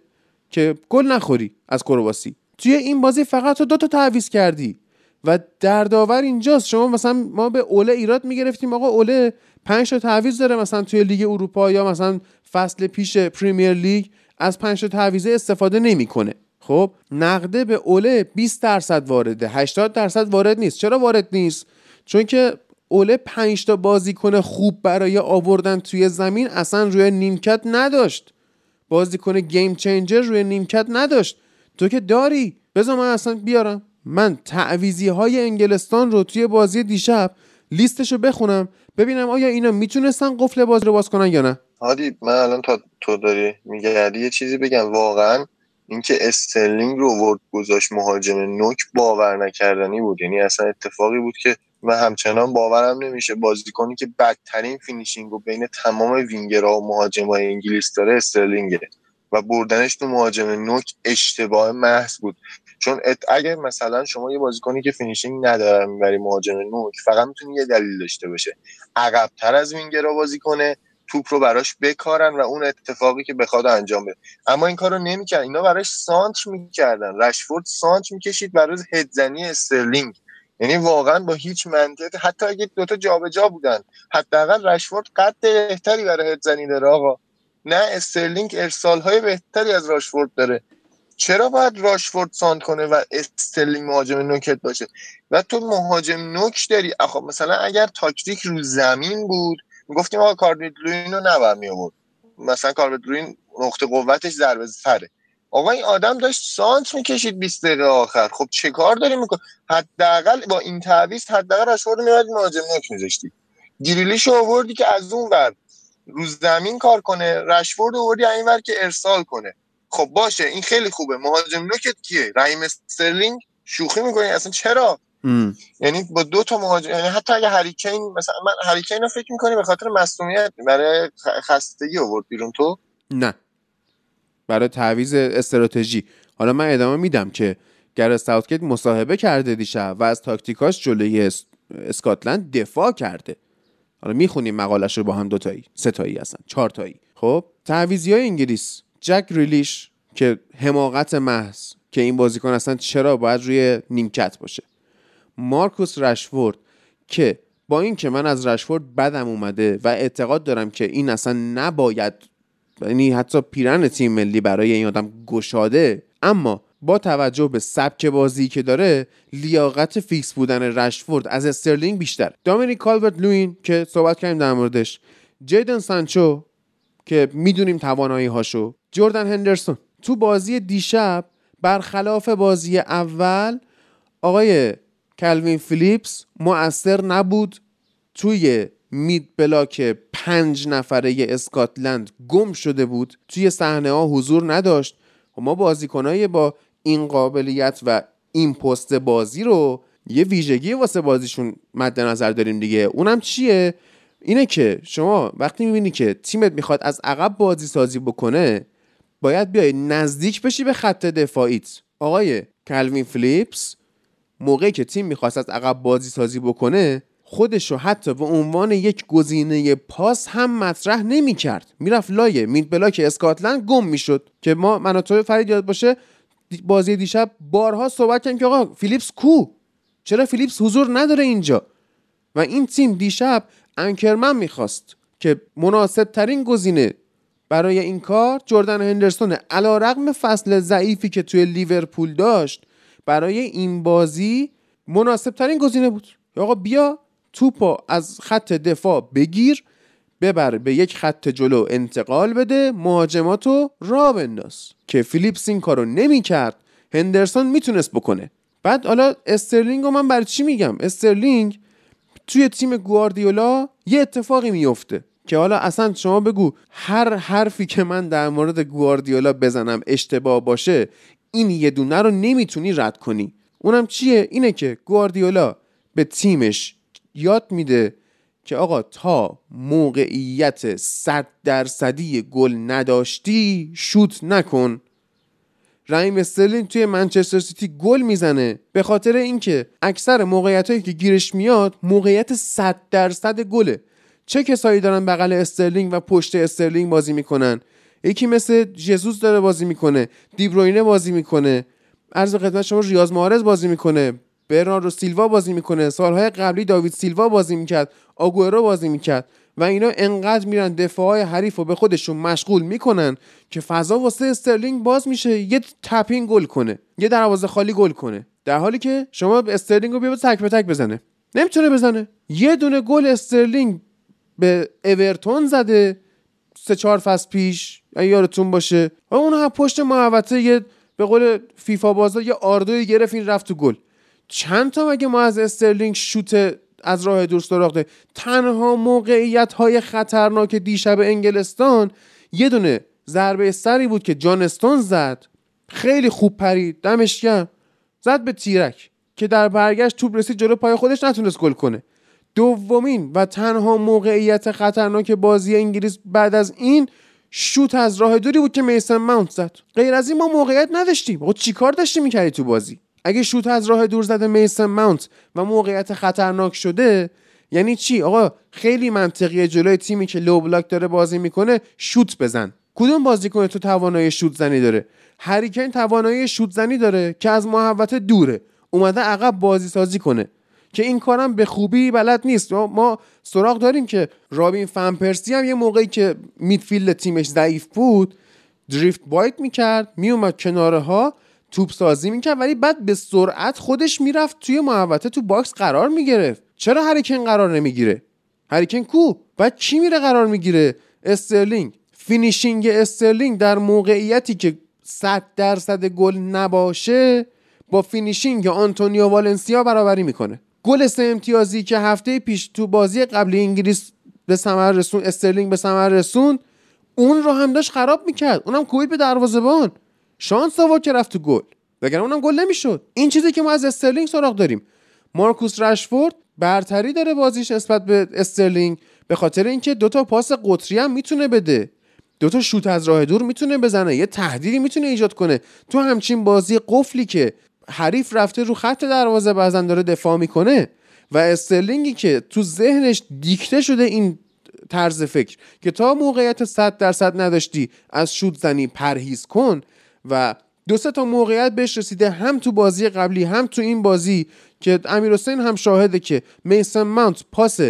A: که گل نخوری از کرواسی. توی این بازی فقط تو دو تا تعویض کردی. و دردآور اینجاست. شما مثلا ما به اوله ایراد می‌گرفتیم آقا اوله پنج تا تعویض داره مثلا توی لیگ اروپا یا مثلا فصل پیش پریمیر لیگ از پنج تا تعویضه استفاده نمی‌کنه. خب نقده به اوله 20 درصد وارده 80 درصد وارد نیست. چرا وارد نیست؟ چون که اوله 5 تا بازیکن خوب برای آوردن توی زمین اصلا روی نیمکت نداشت. بازیکن گیم چنجر روی نیمکت نداشت. تو که داری؟ بذار من اصلا بیارم. من تعویزی های انگلستان رو توی بازی دیشب لیستش رو بخونم ببینم آیا اینا می‌تونستن قفل بازی رو باز کنن یا نه.
B: هادی من الان تا تو داری میگردی یه چیزی بگم. واقعا اینکه استرلینگ رو ورد گذاشت مهاجم نوک باور نکردنی بود. یعنی اصلا اتفاقی بود که من همچنان باورم نمیشه بازیکنی که بدترین finishing رو بین تمام وینگرها و مهاجمای انگلیس داره استرلینگه و بردنش تو مهاجم نوک اشتباه محض بود. چون اگر مثلا شما یه بازیکنی که finishing نداره می‌بری مهاجم نوک فقط می‌تونی یه دلیل داشته باشه. عقبتر از وینگرها بازی کنه توپ رو براش بکارن و اون اتفاقی که بخواد انجام بده. اما این کارو نمی‌کردن اینا براش سانتر می‌کردن. رشفورد سانتر می‌کشید برای هدزنی استرلینگ. یعنی واقعا با هیچ منطق حتی اگه دوتا جابجا بودن حداقل رشفورد قد بهتری برای هدزنی داره آقا. نه استرلینگ ارسال های بهتری از راشفورد داره. چرا باید راشفورد سانتر کنه و استرلینگ مهاجم نوکت باشه؟ و تو مهاجم نوک داری. خب مثلا اگر تاکتیک رو زمین بود گفتیم آقا کالورت لوین رو نباید می آورد مثلا کالورت لوین نقطه قوتش ضربه سره آقا این آدم داشت سانتر می‌کشید 20 دقیقه آخر. خب چه کار داری میکن حداقل با این تعویض حداقل رشفورد میاد مهاجم نوک میذاشتی. گریلیش آوردی که از اون ور رو زمین کار کنه رشفورد آوردی این ور که ارسال کنه. خب باشه این خیلی خوبه. مهاجم نوکت کیه؟ رحیم استرلینگ شوخی می‌کنی؟ اصلا چرا؟ یعنی با دو تا مهاجم یعنی حتی اگه هریکین مثلا من هریکین رو فکر می‌کنی به خاطر مصونیت برای خستگی آورد بیرون تو؟
A: نه. برای تعویز استراتژی. حالا من ادامه میدم که گر ساوتگیت مصاحبه کرده دیشب و از تاکتیکاش جلوی اسکاتلند دفاع کرده. حالا می‌خونیم مقالش رو با هم دوتایی سه تایی هستن چهار تایی. خب تعویزی های انگلیس. جک ریلیش که حماقت محض که این بازیکن اصلا چرا باید روی نیمکت باشه. مارکوس رشفورد که با اینکه من از رشفورد بدم اومده و اعتقاد دارم که این اصلا نباید یعنی حتی پیرهن تیم ملی برای این آدم گشاده اما با توجه به سبک بازی که داره لیاقت fix بودن رشفورد از استرلینگ بیشتر. دامینیک کالورت لوین که صحبت کردیم در موردش. جیدن سانچو که می‌دونیم توانایی هاشو جردن هندرسون. تو بازی دیشب برخلاف بازی اول آقای کلوین فیلیپس مؤثر نبود. توی مید بلاک پنج نفره اسکاتلند گم شده بود. توی صحنه ها حضور نداشت. و ما بازیکنای با این قابلیت و این پست بازی رو یه ویژگی واسه بازیشون مد نظر داریم دیگه. اونم چیه؟ اینه که شما وقتی می‌بینی که تیمت می‌خواد از عقب بازی سازی بکنه باید بیای نزدیک بشی به خط دفاعیت. آقای کلوین فلیپس موقعی که تیم می‌خواست از عقب بازی سازی بکنه خودش رو حتی به عنوان یک گزینه پاس هم مطرح نمی‌کرد. می‌رفت لایه مید بلاک اسکاتلند گم می‌شد. که ما من تو فرید یاد باشه بازی دیشب بارها صحبت کردیم که آقا فیلیپس کو؟ چرا فیلیپس حضور نداره اینجا؟ و این تیم دیشب انکرمن می‌خواست که مناسب ترین گزینه برای این کار جردن هندرسون علا رقم فصل ضعیفی که توی لیورپول داشت برای این بازی مناسب ترین گزینه بود. آقا بیا توپو از خط دفاع بگیر ببر به یک خط جلو انتقال بده مهاجماتو راه بنداز. که فیلیپس این کارو نمی‌کرد هندرسون می‌تونست بکنه. بعد حالا استرلینگ رو من برای چی میگم؟ استرلینگ توی تیم گواردیولا یه اتفاقی میفته که حالا اصلا شما بگو هر حرفی که من در مورد گواردیولا بزنم اشتباه باشه این یه دونه رو نمی‌تونی رد کنی. اونم چیه؟ اینه که گواردیولا به تیمش یاد میده که آقا تا موقعیت صد درصدی گل نداشتی شوت نکن. رحیم استرلینگ توی منچستر سیتی گل می‌زنه. به خاطر اینکه اکثر موقعیت هایی که گیرش میاد موقعیت 100 درصد گله. چه کسایی دارن بغل استرلینگ و پشت استرلینگ بازی می‌کنن؟ یکی مثل جزوس داره بازی می‌کنه دی‌بروینه بازی می‌کنه. عرض خدمت شما ریاض محرز بازی می‌کنه برناردو سیلوا بازی می‌کنه. سالهای قبلی داوید سیلوا بازی می‌کرد آگوئرو بازی می‌کرد و اینا انقدر میرن دفاعهای حریف رو به خودشون مشغول می‌کنن که فضا واسه استرلینگ باز میشه یه tap-in گل کنه یه دروازه خالی گل کنه. در حالی که شما استرلینگ رو بیا تک به تک بزنه. نمی‌تونه بزنه. یه دونه گل استرلینگ به اورتون زده سه چهار فصل پیش یارتون باشه. اون پشت محوطه یه به قول فیفا بازار یه آردوی گرفت این رفت تو گل. چند تا مگه ما از استرلینگ شوت از راه دور سراغ تنها موقعیت های خطرناک دیشب انگلستان یه دونه ضربه سری بود که جانستون زد. خیلی خوب پرید دمش زد به تیرک که در برگشت توپ رسید جلو پای خودش نتونست گل کنه. دومین و تنها موقعیت خطرناک بازی انگلیس بعد از این شوت از راه دوری بود که میسن ماونت زد. غیر از این ما موقعیت نداشتیم. خب چیکار داشتی می‌کردی تو بازی؟ اگه شوت از راه دور زده میسن ماونت و موقعیت خطرناک شده یعنی چی؟ آقا خیلی منطقیه. جلوی تیمی که لو بلاک داره بازی می‌کنه شوت بزن. کدوم بازیکن تو توانایی شوت زنی داره؟ هریکن توانایی شوت زنی داره که از محوطه دوره. اومده عقب بازی سازی کنه. که این کارم به خوبی بلد نیست. ما سراغ داریم که رابین فن‌پرسی هم یه موقعی که midfield تیمش ضعیف بود drift wide می‌کرد میومد کناره ها توپ سازی می‌کرد ولی بعد به سرعت خودش می‌رفت توی محوطه تو box قرار می‌گرفت. چرا هری کین قرار نمی‌گیره؟ هری کین کو؟ بعد کی میره قرار می‌گیره؟ استرلینگ. finishing استرلینگ در موقعیتی که 100 درصد گل نباشه با finishing آنتونیو والنسیا برابری می‌کنه. گل سه امتیازی که هفته پیش تو بازی قبلی انگلیس به ثمر رسون استرلینگ به ثمر رسون اون رو هم داشت خراب می‌کرد. اونم کوبید به دروازه‌بان. شانس آورد که رفت تو گل. وگرنه اونم گل نمی‌شد. این چیزی که ما از استرلینگ سراغ داریم. مارکوس رشفورد برتری داره بازیش نسبت به استرلینگ. به خاطر اینکه دوتا پاس قطری هم می‌تونه بده. دوتا شوت از راه دور می‌تونه بزنه. یه تهدیدی می‌تونه ایجاد کنه. تو همچین بازی قفلی که حریف رفته رو خط دروازه بعضا داره دفاع می‌کنه و استرلینگی که تو ذهنش دیکته شده این طرز فکر که تا موقعیت 100 درصد نداشتی از شوت زنی پرهیز کن و دو تا موقعیت بهش رسیده هم تو بازی قبلی هم تو این بازی که امیر حسین هم شاهده که میسن ماونت پاس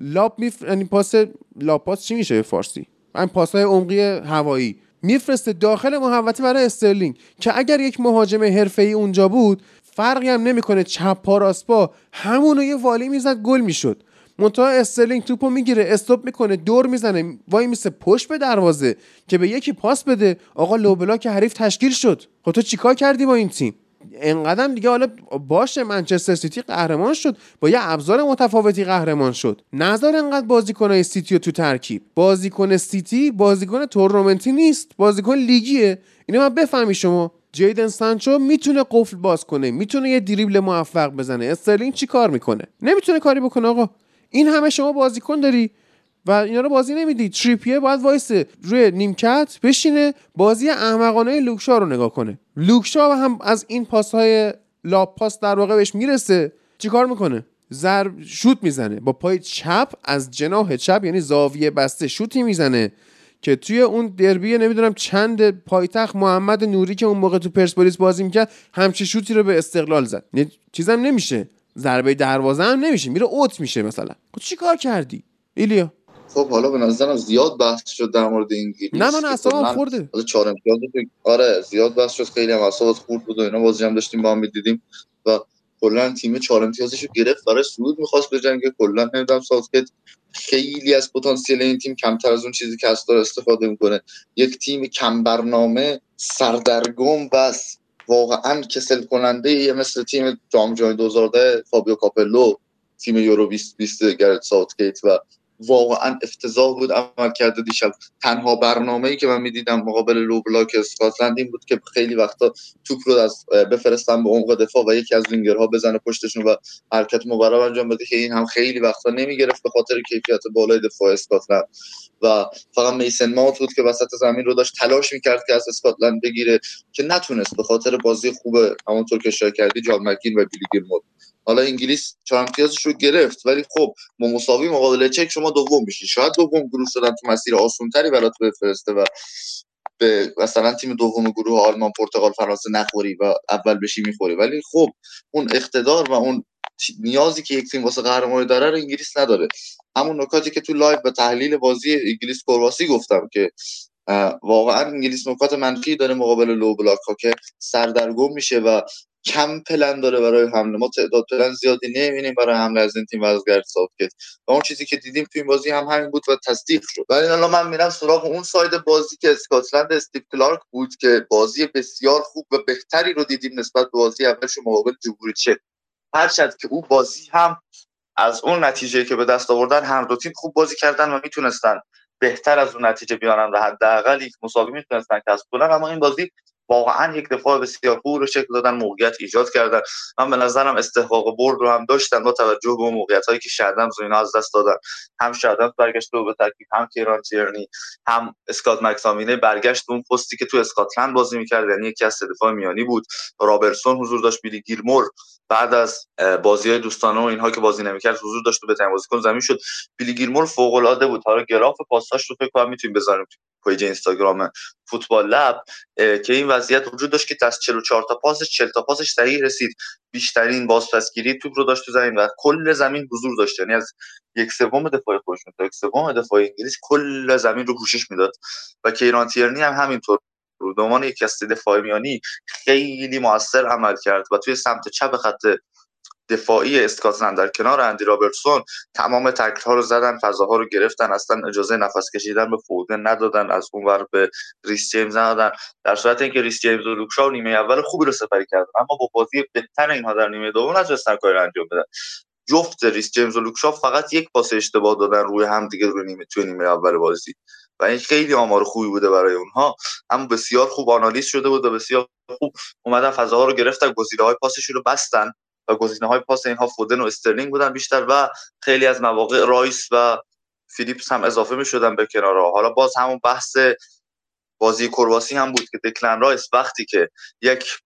A: lob میف... یعنی پاس lob پاس چی میشه به فارسی؟ این پاس های عمقی هوایی. میفرسته داخل محوطه برای استرلینگ که اگر یک مهاجم ای اونجا بود فرقی هم نمی‌کنه چپ پا راست پا همونو یه volley می‌زد گل می‌شد. منتها استرلینگ توپو می‌گیره stop می‌کنه دور می‌زنه وای میسه پشت به دروازه که به یکی پاس بده. آقا low block حریف تشکیل شد. خب تو چیکار کردی با این تیم؟ انقدر دیگه حالا باشه منچستر سیتی قهرمان شد با یه ابزار متفاوتی قهرمان شد. نذار انقدر بازیکنای سیتی رو تو ترکیب. بازیکن سیتی بازیکن تورنمنتی نیست بازیکن لیگیه. اینو من بفهمی شما. جیدن سانچو می‌تونه قفل باز کنه می‌تونه یه دریبل موفق بزنه. استرلینگ چی کار می‌کنه؟ نمی‌تونه کاری بکنه آقا. این همه شما بازیکن داری. و اینا رو بازی نمیدی تریپیه باید وایسه روی نیمکت بشینه بازی احمقانه لوک شا رو نگاه کنه. لوک شا هم از این پاس های لاپ پاس در واقع بهش می‌رسه. چیکار می‌کنه؟ زر شوت می‌زنه. با پای چپ از جناح چپ یعنی زاویه بسته شوتی می‌زنه که توی اون دربی نمی‌دونم چند پایتخت محمد نوری که اون موقع تو پرسپولیس بازی می‌کرد همچه شوتی رو به استقلال زد. یعنی چیزم نمیشه. ضربه دروازه هم نمیشه. میره اوت میشه مثلا. خب چی کار کردی؟ ایلیا؟
C: خب حالا به نظرم زیاد بحث شد در مورد انگلیس
A: نه من اصلا خورده.
C: حالا چهار امتیاز آره زیاد بحث شد خیلی هم اعصابا خورد بود و اینا. بازی هم داشتیم با هم می‌دیدیم. و کلا تیم چهار امتیازش رو گرفت. برای صعود می‌خواست بجنگه. کلا نمی‌دونم ساوثگیت خیلی از پتانسیل این تیم کمتر از اون چیزی که داره استفاده می‌کنه. یک تیم کم برنامه سردرگم بس واقعا کسل کننده یه مثل تیم جام جهانی 2010 فابیو کاپلو تیم یورو 2020 گرت ساوثگیت و واقعا افتضاح بود عملکرد دیشب. تنها برنامه ای که من می‌دیدم مقابل لو بلاک اسکاتلند این بود که خیلی وقتا توپ رو از بفرستن به عمق دفاع و یکی از وینگرها بزنه پشتشون و حرکت مبرم انجام بده که این هم خیلی وقتا نمی‌گرفت به خاطر کیفیت بالای دفاع اسکاتلند. و فقط میسن ماوت بود که وسط زمین رو داشت تلاش می‌کرد که از اسکاتلند بگیره که نتونست به خاطر بازی خوب همونطور که اشاره کردی جان مکین و بیلی حالا انگلیس چهار امتیازش رو گرفت ولی خب با مساوی مقابل چک شما دوم میشی شاید دوم گروه شدن تو مسیر آسونتری برات بفرسته و به مثلا تیم دوم گروه آلمان پرتغال فرانسه نخوری و اول بشی می‌خوری. ولی خب اون اقتدار و اون نیازی که یک تیم واسه قهرمانی داره رو انگلیس نداره. همون نکاتی که تو live به تحلیل بازی انگلیس کرواسی گفتم که واقعا انگلیس نکات منفی داره مقابل low block ها که سردرگم میشه و کم پلن داره برای حمله. ما تعداد پلن زیادی نمی‌بینیم برای حمله از این تیم گرد کرد و اون چیزی که دیدیم تو این بازی هم همین بود و تصدیق شد. ولی الان من میرم سراغ اون side بازی که اسکاتلند استیو کلارک بود که بازی بسیار خوب و بهتری رو دیدیم نسبت به بازی اولش مقابل جمهوری چک هرچند که اون بازی هم از اون نتیجه که به دست آوردن هم دو تیم خوب بازی کردن و می‌تونستن بهتر از اون نتیجه بیارن و حداقل یک مساوی می‌تونستن کسب کنن. اما این بازی واقعا یک دفاع بسیار خوب رو شکل دادن موقعیت ایجاد کردن. من به نظرم استحقاق برد رو هم داشتن با توجه به موقعیت هایی که شدم اینا از دست دادن. هم شدم برگشت به ترکیب هم کیران تیرنی هم اسکات مکسامینه برگشت اون پستی که تو اسکاتلند بازی می‌کرد. یعنی یکی از دفاع میانی بود. رابرسون حضور داشت بیلی گیلمور بعد از بازی های دوستانه و اینها که بازی نمی‌کرد حضور داشت و به بازیکن زمین شد. بیلی گیلمور فوق العاده بود. حالا گراف پاساش رو فکر کنم می‌تونیم بذاریم پیج اینستاگرام فوتبال لب که این وضعیت وجود داشت که از 44 تا پاسش 40 تا پاسش صحیح رسید. بیشترین بازپسگیری توپ رو داشت تو زمین و کل زمین حضور داشت. یعنی از یک سوم دفاع خودشون تا یک سوم دفاع انگلیس کل زمین رو پوشش می‌داد و کیران تیرنی هم همینطور رو به عنوان یک دفاع میانی خیلی موثر عمل کرد و توی سمت چپ خط دفاعی اسکاتلند در کنار اندی رابرتسون تمام تکل ها رو زدن فضاها رو گرفتن اصلا اجازه نفس کشیدن به فودن ندادن از اون ور به ریس جیمز ندادن در صورت اینکه ریس جیمز و لوک شا نیمه اول خوبی رو سپری کردن اما با بازی بهتر اینها در نیمه دوم نتونستن کاری انجام بدن. جفت ریس جیمز و لوک شا فقط یک پاس اشتباه دادن روی هم دیگه روی نیمه توی نیمه اول بازی. و این خیلی آمار خوبی بوده برای اونها. اما بسیار خوب آنالیز شده بود و بسیار خوب اومدن فضاها رو گرفتن گزینه های پاسشون رو بستن. و گزینه های پاس اینها فودن و استرلینگ بودن بیشتر و خیلی از مواقع رایس و فیلیپس هم اضافه می شدن به کنارها حالا باز همون بحث بازی کرواسی هم بود که دکلن رایس وقتی که یک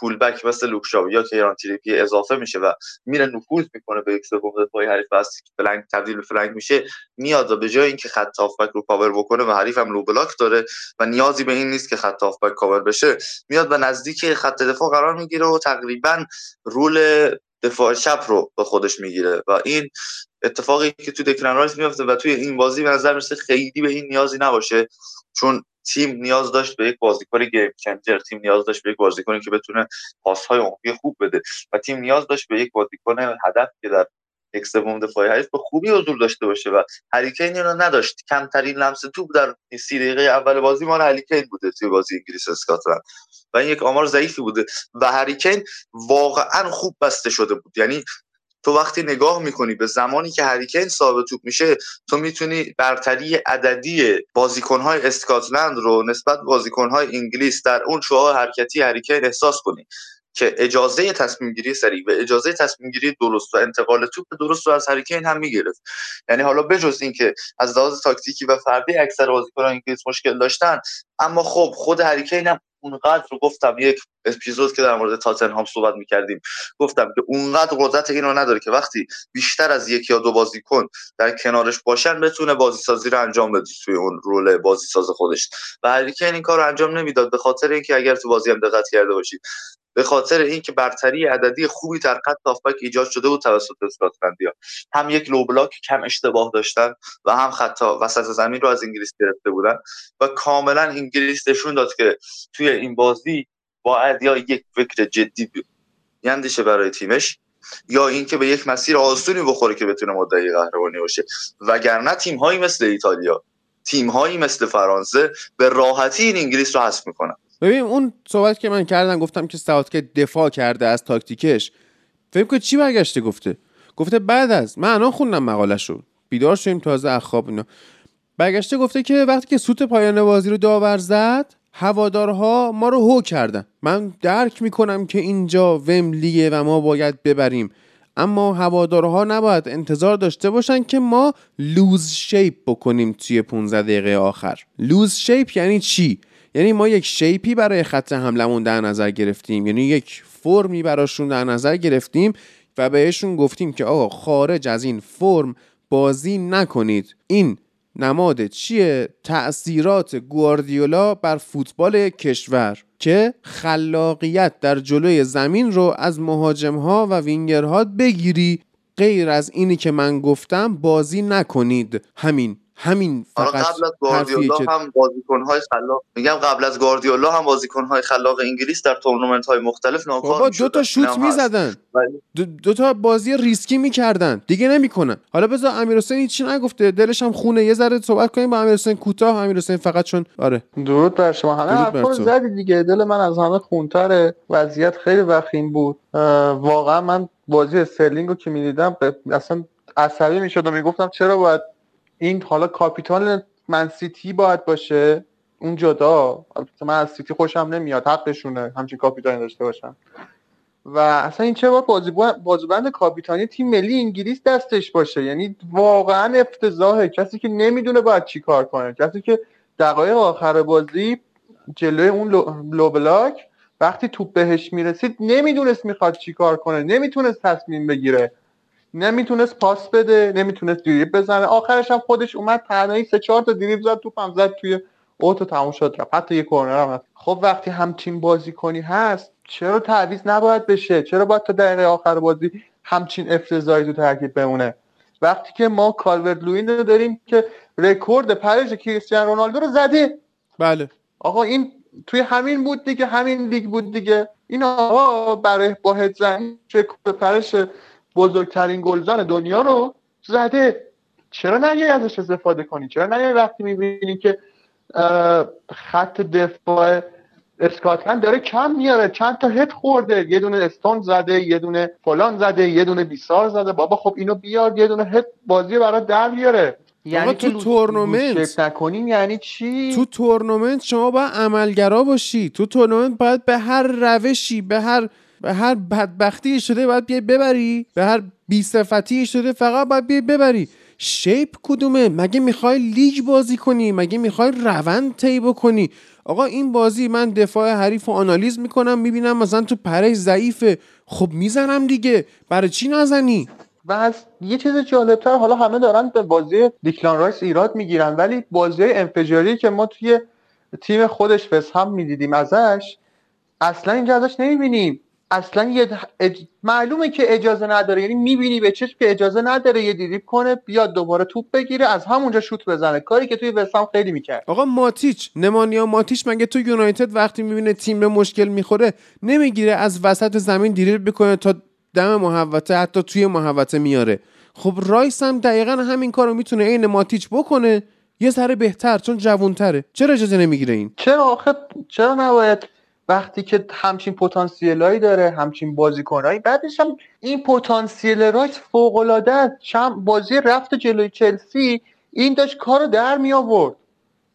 C: full back مثل لوک شاو یا کیران تریپی اضافه میشه و میره نفوذ می‌کنه به یک سوم دفاعی. حریف و flank تبدیل به flank میشه. میاد و به جای اینکه خط هافبک رو کاور بکنه و حریف هم low block داره و نیازی به این نیست که خط هافبک کاور بشه میاد به نزدیک خط دفاع قرار می‌گیره و تقریبا role دفاع چپ رو به خودش می‌گیره و این اتفاقی که تو دکلن رایس میفته و توی این بازی به نظر می‌رسه خیلی به این نیازی نباشه چون تیم نیاز داشت به یک بازیکن game changer تیم نیاز داشت به یک بازیکنی که بتونه پاس های عمقی خوب بده و تیم نیاز داشت به یک بازیکن هدف که در یک سوم دفاعی حریف به خوبی حضور داشته باشه و هری کین رو نداشت. کمترین لمس توپ در سی دقیقه اول بازی مال هریکین بوده توی بازی انگلیس اسکاتلند. و این یک آمار ضعیفی بوده. و هریکین واقعا خوب بسته شده بود. یعنی تو وقتی نگاه می‌کنی به زمانی که هریکین صاحب توپ میشه تو می‌تونی برتری عددی بازیکنهای اسکاتلند رو نسبت بازیکنهای انگلیس در اون شعاع حرکتی هریکین احساس کنی. که اجازه تصمیم گیری سریع و اجازه تصمیم گیری درست و انتقال توپ درست رو از هریکین هم می‌گرفت. یعنی حالا بجز اینکه از لحاظ تاکتیکی و فردی اکثر بازیکنان انگلیس مشکل داشتن اما خب خود هریکین هم اونقدر رو گفتم یک اپیزود که در مورد تاتنهام صحبت می‌کردیم گفتم که اونقدر قدرت اینو نداره که وقتی بیشتر از یک یا دو بازیکن در کنارش باشن بتونه بازی سازی رو انجام بده توی اون رول بازی ساز خودش. و هریکین این کار رو انجام نمی‌داد به خاطر اینکه اگر تو بازی هم دقت کرده باشید به خاطر اینکه برتری عددی خوبی در خط هافبک ایجاد شده بود توسط اسکاتلندیا. هم یک لو بلاک کم اشتباه داشتن و هم خط وسط زمین رو از انگلیس گرفته بودن و کاملا انگلیس نشون داد که توی این بازی باید یا یک فکر جدی بیندیشه برای تیمش یا اینکه به یک مسیر آسونی بخوره که بتونه مدعی قهرمانی باشه. وگرنه تیم هایی مثل ایتالیا تیم هایی مثل فرانسه به راحتی این انگلیس رو حذف می‌کنن.
A: ببین اون صحبت که من کردم گفتم که که دفاع کرده از تاکتیکش فکر کنید چی برگشته گفته؟ گفته بعد از من الان خوندم مقاله شد بیدار شدیم تازه اخواب اینا. برگشته گفته که وقتی که سوت پایان بازی رو داور زد هوادارها ما رو هو کردن. من درک می‌کنم که اینجا وملیه و ما باید ببریم. اما هوادارها نباید انتظار داشته باشن که ما لوز شیپ بکنیم توی 15 دقیقه آخر. لوز شیپ یعنی چی؟ یعنی ما یک شیپی برای خط حملمون در نظر گرفتیم. یعنی یک فرمی براشون در نظر گرفتیم و بهشون گفتیم که آقا خارج از این فرم بازی نکنید. این نماد چیه؟ تأثیرات گواردیولا بر فوتبال کشور که خلاقیت در جلوی زمین رو از مهاجمها و وینگرها بگیری. غیر از اینی که من گفتم بازی نکنید. همین. همین فقط
C: قبل از گواردیولا هم بازیکن‌های خلاق میگم قبل از گواردیولا هم بازیکن‌های خلاق انگلیس در تورنمنت‌های مختلف ناکام بابا
A: دو تا شوت می‌زدن. دو, دو تا بازی ریسکی می‌کردن. دیگه نمی‌کنن. حالا بذار امیر حسین هیچی نگفته. دلش هم خونه. یه ذره صحبت کنیم با امیر حسین کوتاه. امیر حسین فقط چون آره.
D: درود بر شما. همه زدی دیگه. دل من از همه خونتره. وضعیت خیلی وخیم بود. واقعا من بازی استرلینگ رو که می‌دیدم اصلا عصبی می‌شد و می‌گفتم چرا باید این حالا کاپیتان من‌سیتی باید باشه. اون جدا. من از سیتی خوشم نمیاد. حقشونه. همچین کاپیتانی داشته باشم. و اصلا این چه باید بازوبند کاپیتانی تیم ملی انگلیس دستش باشه. یعنی واقعا افتضاحه. کسی که نمی‌دونه باید چی کار کنه. کسی که دقایق آخر بازی جلوی اون لو بلاک وقتی توپ بهش می‌رسید نمی‌دونست می‌خواد چی کار کنه. نمی‌تونست تصمیم بگیره. نمی‌تونست پاس بده نمی‌تونست دریب بزنه. آخرش هم خودش اومد تنهایی سه چهار تا دریب زد توپم زد توی اوتو تموم شد رفت. حتی یه کورنر هم هست خب وقتی هم تیم بازی کنی هست چرا تعویض نباید بشه؟ چرا باید تا دقیقه آخر بازی همچین افتضاحی تو ترکیب بمونه؟ وقتی که ما کالورد لوین رو داریم که رکورد پرش کریستیانو رونالدو رو زده
A: بله.
D: آقا این توی همین بود دیگه همین لیگ بود دیگه. این آقا برای با زنی رکورد پرش بزرگترین گلزن دنیا رو زده. چرا نگه ازش استفاده کنی؟ چرا نگه وقتی می‌بینی که خط دفاع اسکاتلند داره کم میاره؟ چند تا هد خورده. یه دونه استونز زده یه دونه فلان زده یه دونه بیسار زده. بابا خب اینو بیار یه دونه هد بازی برای در بیاره.
A: یعنی تو تورنمنت
D: نکنیم یعنی چی؟
A: تو تورنمنت شما باید عملگرا باشی. تو تورنمنت باید به هر روشی به هر به هر بدبختی شده باید بیای ببری. به هر بیصفتی شده فقط باید بیای ببری. shape کدومه؟ مگه می‌خوای لیگ بازی کنی؟ مگه می‌خوای روند طی بکنی؟ آقا این بازی من دفاع حریف رو آنالیز می‌کنم می‌بینم مثلا تو پره ضعیفه. خب می‌زنم دیگه. برای چی نزنی؟
D: و از یه چیز جالبتر حالا همه دارن به بازی دیکلان رایس ایراد می‌گیرن ولی بازی انفجاری که ما توی تیم خودش فس هم می‌دیدیم ازش اصلا اینجا ازش نمی‌بینیم. اصلا یه اج... معلومه که اجازه نداره. یعنی می‌بینی به چشم که اجازه نداره یه دیریب کنه بیاد دوباره توپ بگیره از همونجا شوت بزنه. کاری که توی وسام خیلی می‌کرد.
A: آقا ماتیچ نمانیا ماتیچ مگه تو یونایتد وقتی می‌بینه تیم به مشکل می‌خوره نمی‌گیره از وسط زمین دیریب بکنه تا دم محوطه حتی توی محوطه میاره. خب رایس هم دقیقا همین کارو می‌تونه عین ماتیچ بکنه. یه ذره بهتر چون جوونتره چرا اجازه نمی‌گیره این؟
D: چرا آخه؟ چرا نباید؟ وقتی که همچین پتانسیلایی داره همچین بازیکنایی بعدش هم این پتانسیل رایت فوق العاده بازی رفت جلوی چلسی این داشت کارو در می آورد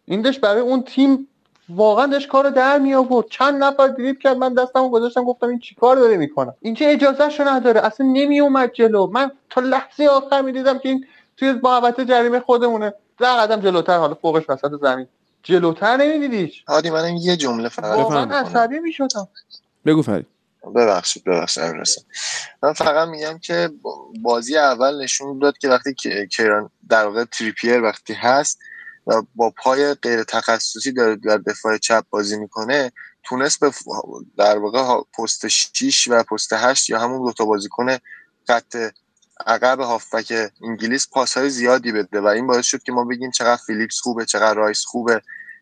D: این داشت برای اون تیم واقعا داشت کارو در می آورد چند نفر دریپ کرد. من دستمو گذاشتم گفتم این چیکار داره می‌کنه؟ اینجا اجازهشو نداره. اصلا نمی اومد جلو. من تا لحظه آخر می‌دیدم که این توی محوطه جریمه خودمونه. ده قدم جلوتر حالا فوقش وسط زمین. جلوتر نمیدیدیش
B: هادی من یه جمله فقط
D: واقعا عصبی می‌شدم.
A: بگو فرید.
B: ببخشید ببخشید من فقط میگم که بازی اول نشون داد که وقتی کیران در واقع تریپیر وقتی هست و با پای غیر تخصصی داره در دفاع چپ بازی می‌کنه تونست به در واقع پست 6 و پست 8 یا همون دو تا بازیکن خط عقب هافبک انگلیس پاس های زیادی بده و این باعث شد که ما بگیم چقدر فیلیپس خوبه چقدر رایس خوبه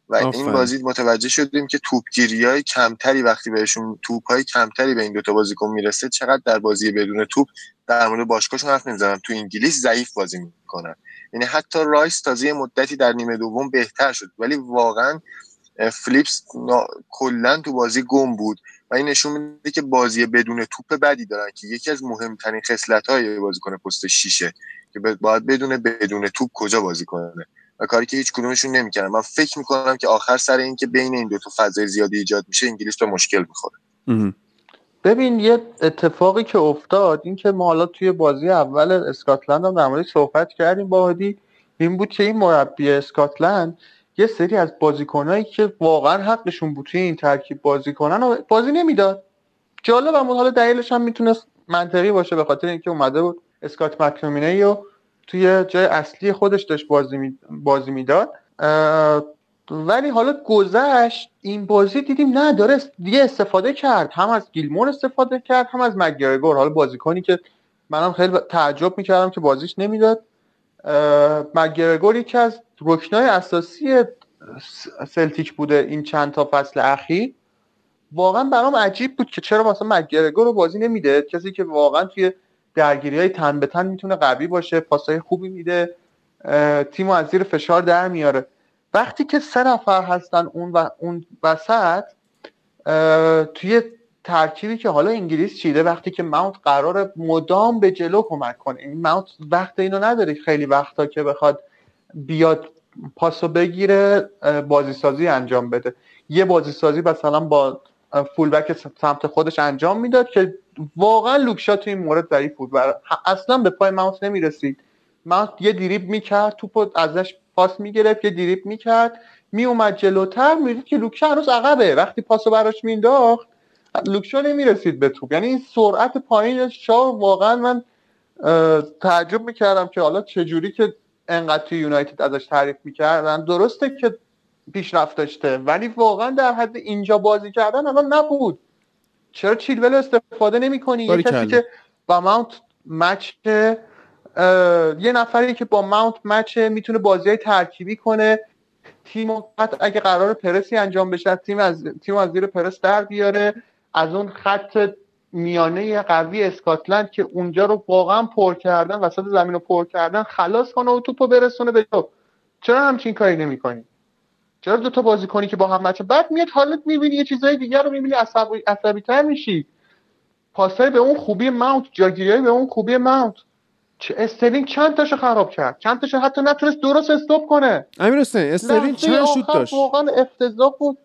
B: و این بازی متوجه شدیم که توپگیری های کمتری وقتی بهشون توپ های کمتری به این دوتا بازیکن می‌رسه چقدر در بازی بدون توپ در مورد باشگاهشون حرف نمی‌زنم تو انگلیس ضعیف بازی می‌کنن. یعنی حتی رایس تازه مدتی در نیمه دوم بهتر شد. ولی واقعا فلیپس کلا تو بازی گم بود. و این نشون میده که بازی بدون توپ بدی دارن که یکی از مهمترین خصلت های بازیکن پست شیشه که باید بدون بدون توپ کجا بازی کنه. و کاری که هیچ کدومشون نمی‌کنن. من فکر می‌کنم که آخر سر این که بین این دو تا فضای زیادی ایجاد میشه انگلیس به مشکل می‌خوره.
D: ببین یه اتفاقی که افتاد این که ما حالا توی بازی اول اسکاتلند هم در صحبت کردیم. با هادی این بود که این مربی اسکاتلند یه سری از بازیکنایی که واقعا حقشون بود توی این ترکیب بازی کنن و بازی نمی‌داد. جالب هم حالا دلیلش هم می‌تونست منطقی باشه به خاطر اینکه اومده بود اسکات مکتومینی و توی جای اصلی خودش داشت بازی, می... بازی می‌داد. ولی حالا گذشت. این بازی دیدیم نه داره دیگه استفاده کرد. هم از گیلمور استفاده کرد هم از مگرگور حالا بازیکنی که منم خیلی تعجب می‌کردم که بازیش نمی‌داد. مگرگور یکی از رکنای اساسی سلتیک بوده این چند تا فصل اخیر. واقعا برام عجیب بود که چرا مثلا مگرگور رو بازی نمیده. کسی که واقعا توی درگیری های تن به تن می‌تونه قوی باشه پاسای خوبی میده تیم از زیر فشار در میاره. وقتی که سه نفر هستن اون و اون وسط توی ترکیبی که حالا انگلیس چیده وقتی که ماونت قرار مدام به جلو کمک کنه. این ماونت وقت اینو نداره خیلی وقتا که بخواد بیاد پاسو بگیره بازی سازی انجام بده. یه بازی سازی مثلا با فولبک سمت خودش انجام می‌داد که واقعا لوکشا تو این مورد ضعیف بود. و اصلا به پای ماونت نمی‌رسید. ماونت یه دریب می‌کرد توپ ازش پاس می‌گرفت یه دریب می‌کرد میومد جلوتر می‌دید که لوکشا هنوز عقبه. وقتی پاسو براش مینداخت لوکشا نمی‌رسید به توپ. یعنی این سرعت پایین شا واقعا من تعجب می‌کردم که حالا چجوری که انقدر توی یونایتد ازش تعریف می‌کردن. درسته که پیشرفت داشته ولی واقعا در حد اینجا بازی کردن الان نبود. چرا چیلول استفاده نمی کنی یه کسی که با ماونت مچ یه نفری که با ماونت مچ می‌تونه بازی های ترکیبی کنه. تیم اگه قرار پرسی انجام بشه تیم از تیم از زیر پرس در بیاره. از اون خط میانه قوی اسکاتلند که اونجا رو واقعا پر کردن وسط زمین رو پر کردن خلاص کنه و توپو برسونه به تو چرا همچین کاری نمی‌کنی؟ چرا دو تا بازیکنی که با هم مچ بعد میاد حالت می‌بینی یه چیزای دیگر رو می‌بینی عصبی عصبی تر میشی. پاسای به اون خوبی ماونت جاگیری به اون خوبی ماونت. چه استرلینگ چند تاشو خراب کرد؟ چند تاشو حتی نتونست درست استپ کنه؟
A: امیر حسین استرلینگ چند شوت داشت؟
D: واقعا افتضاح بود.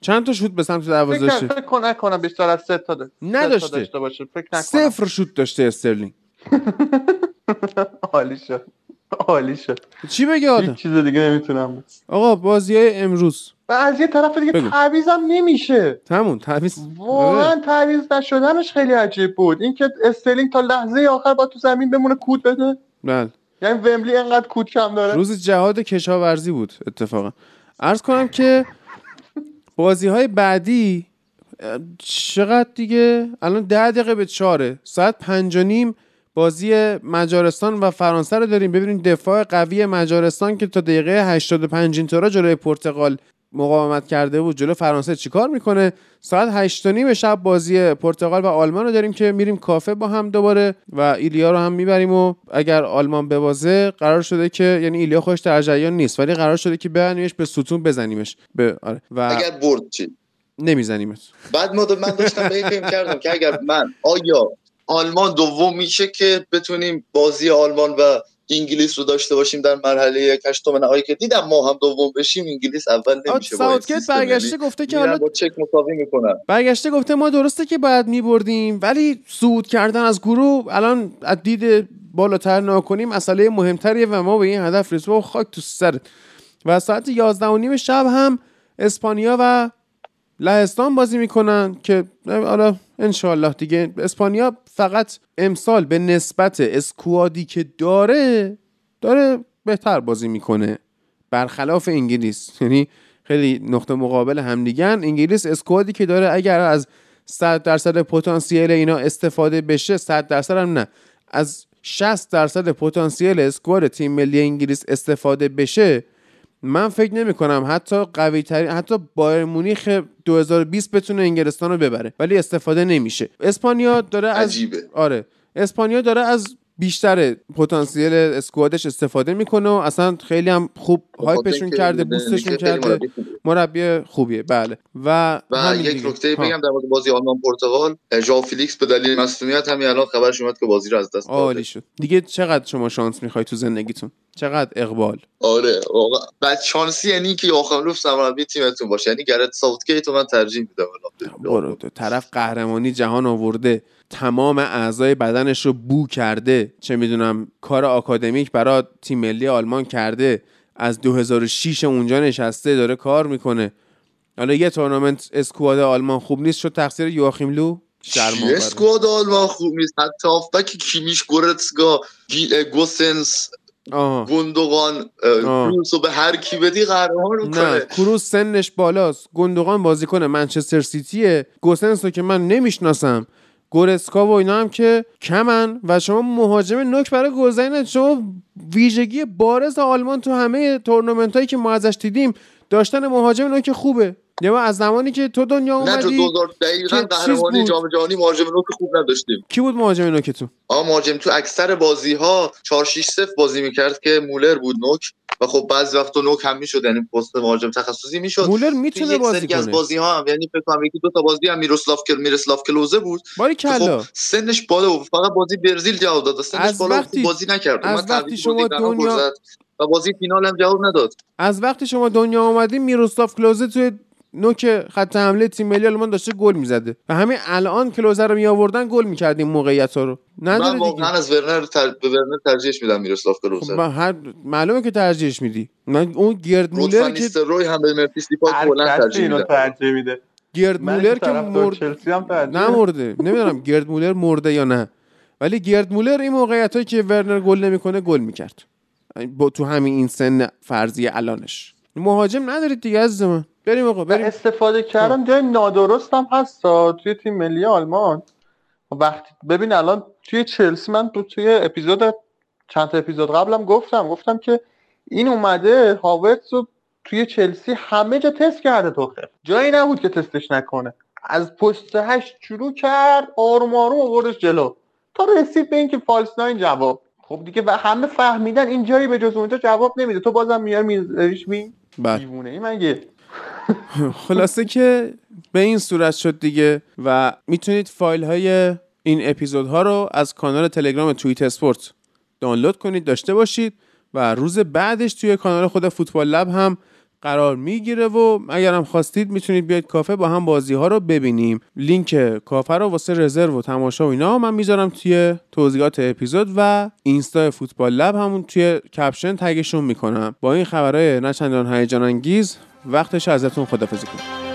A: چند تا شوت به سمت دروازه
D: فکر فکر کنم کنم بیشتر از سه تا داشت
A: نداشته.
D: داشته باشه. فکر نکنم.
A: صفر شوت داشته استرلینگ.
D: عالی شد. عالی شد.
A: چی بگه آدم؟
D: چیز دیگه نمی‌تونم.
A: آقا بازی های امروز.
D: و از یه طرف دیگه تعویضم نمیشه.
A: تمون تعویض.
D: واقعا آره. تعویض نشدنش خیلی عجیب بود. اینکه استرلینگ تا لحظه آخر با تو زمین بمونه کود بده.
A: بله.
D: یعنی ومبلی انقدر کود کم داره.
A: روز جهاد کشاورزی بود اتفاقا. عرض کنم که بازی های بعدی چقدر دیگه؟ الان ده دقیقه به چاره ساعت پنج و نیم بازی مجارستان و فرانسه رو داریم. ببینیم دفاع قوی مجارستان که تا دقیقه 85 اینطورا جلوی پرتغال مقاومت کرده بود جلو فرانسه چیکار می‌کنه؟ ساعت 8 نیم شب بازی پرتغال و آلمان رو داریم که میریم کافه با هم دوباره و ایلیا رو هم می‌بریم و اگر آلمان ببازه قرار شده که یعنی ایلیا خوش در جریان نیست ولی قرار شده که ببنیمش به ستون بزنیمش به آره
C: و اگر برد چی؟
A: نمیزنیمت
C: بعد من داشتم به فکر کردم که اگر من آیا آلمان دوم میشه که بتونیم بازی آلمان و انگلیس رو داشته باشیم در مرحله هشتم نهایی که دیدم ما هم دوم بشیم انگلیس اول نمیشه
A: ساوتگیت برگشته گفته که حالا
C: چک مساوی می‌کنن.
A: برگشته گفته ما درسته که باید میبردیم ولی صعود کردن از گروه الان از دید بالاتر نکنیم مسئله مهمتریه و ما به این هدف رسیدیم. خاک تو سر و ساعت 11 و نیم شب هم اسپانیا و لهستان بازی می‌کنن که حالا انشالله دیگه اسپانیا فقط امسال به نسبت اسکوادی که داره داره بهتر بازی می‌کنه. برخلاف انگلیس. یعنی خیلی نقطه مقابل همدیگن انگلیس اسکوادی که داره اگر از 100 درصد پتانسیل اینا استفاده بشه 100 درصد هم نه. از 60 درصد پتانسیل اسکواد تیم ملی انگلیس استفاده بشه من فکر نمی کنم حتی قوی ترین حتی بایرن مونیخ 2020 بتونه انگلستان رو ببره ولی استفاده نمیشه اسپانیا داره از
C: عجیبه.
A: آره اسپانیا داره از بیشتر پتانسیل squad ش استفاده می‌کنه و اصلا خیلی هم خوب hype شون کرده boost شون کرده. مربی خوبیه بله.
C: و و یک نکته بگم در مورد بازی آلمان پرتغال ژوائو فلیکس به دلیل مصدومیت همین الان خبرش اومد که بازی رو از دست داده.
A: شد. دیگه چقدر شما شانس می‌خوای تو زندگیتون؟ چقدر اقبال.
C: آره واقعا. بعد شانسی یعنی که آخر لوف مربی تیمتون باشه. یعنی گرث ساوتگیت من ترجیح میدم
A: برو طرف قهرمانی جهان آورده. تمام اعضای بدنش رو بو کرده. چه می‌دونم کار آکادمیک برای تیم ملی آلمان کرده. از 2006 اونجا نشسته داره کار می‌کنه. حالا یه تورنمنت squad آلمان خوب نیست شد تقصیر یواخیم لو؟
C: squad آلمان خوب نیست؟ حتی هافبک کیمیش گورتسکا گوسنس گندوغان کروس رو به هر کی بدی قهرمان رو
A: نه کروس سنش بالاست. گندوغان بازیکن منچستر سیتیه. گوسنس رو که من نمی‌شناسم. گورسکا و اینا هم که کمن و شما مهاجم نوک برای گلزنی شما ویژگی بارز آلمان تو همه تورنمنت هایی که ما ازش دیدیم داشتن مهاجم نوک خوبه. یا از زمانی که تو دنیا اومدی نه تو
C: 2000 دقیقاً قهرمانی جام جهانی مهاجم نوک خوب نداشتیم.
A: کی بود مهاجم نوک تو؟
C: آ مهاجم تو اکثر بازی ها 4 6 0 بازی می‌کرد که مولر بود نوک و خب بعضی وقتا نوک هم می‌شد یعنی پست مهاجم تخصصی می‌شد.
A: مولر می‌تونه بازی کنه
C: از بازی ها هم یعنی فکر کنم یکی دو تا بازی هم میروسلاف کل میروسلاف کلوزه بود
A: باری کلا.
C: خب سنش بالا بود فقط بازی برزیل جواب داد سنش بالا وقتی... بازی نکرد.
A: از وقتی شما دنیا
C: و بازی فینال هم جواب نداد.
A: از وقتی شما دنیا اومدین میروسلاف کلوزه توی نوک خط حمله تیم ملی آلمان داشته گل می‌زده. و همین الان کلوزر رو می آوردن گل می‌کردیم موقعیت ها رو.
C: نداره من واقعا از ورنر تر... به ورنر ترجیحش میدم میروسلاف کلوزر.
A: خب هر معلومه که ترجیحش میدی. من اون گرد مولر
C: که روی هم به مرتیس دیپا کلا
D: ترجیح میده.
A: گرد مولر که مرد نمرده. نمی‌دونم گرد مولر مرده یا نه. ولی گرد مولر این موقعیت هایی که ورنر گل نمی‌کنه گل می‌کرد. با تو همین این سن فرضی الانش. مهاجم ندارید دیگه از من. بریم آقا بریم.
D: استفاده کردن جای نادرست هم هست توی تیم ملی آلمان. وقتی ببین الان توی چلسی من توی اپیزود چند تا اپیزود قبلم گفتم گفتم که این اومده هاورتس رو توی چلسی همه جا تست کرده تو جایی نبود که تستش نکنه. از پست هشت شروع کرد آروم آروم آوردش جلو. تا رسید به اینکه فالس ناین جواب. خب دیگه و همه فهمیدن این جایی به جز اونجا جواب نمیده. تو بازم میار میذاریش می. دیوونه ای مگه
A: خلاصه که به این صورت شد دیگه و می‌تونید فایل های این اپیزودها رو از کانال تلگرام تویت اسپورت دانلود کنید داشته باشید و روز بعدش توی کانال خود فوتبال لب هم قرار می‌گیره و اگرم خواستید می‌تونید بیاید کافه با هم بازی ها رو ببینیم. لینک کافه رو واسه رزرو و تماشا و اینا من می‌ذارم توی توضیحات اپیزود و اینستا فوتبال لب همون توی caption tag شون می‌کنم. با این خبرهای نه‌چندان هیجان انگیز وقتش ازتون خدافزی کنم.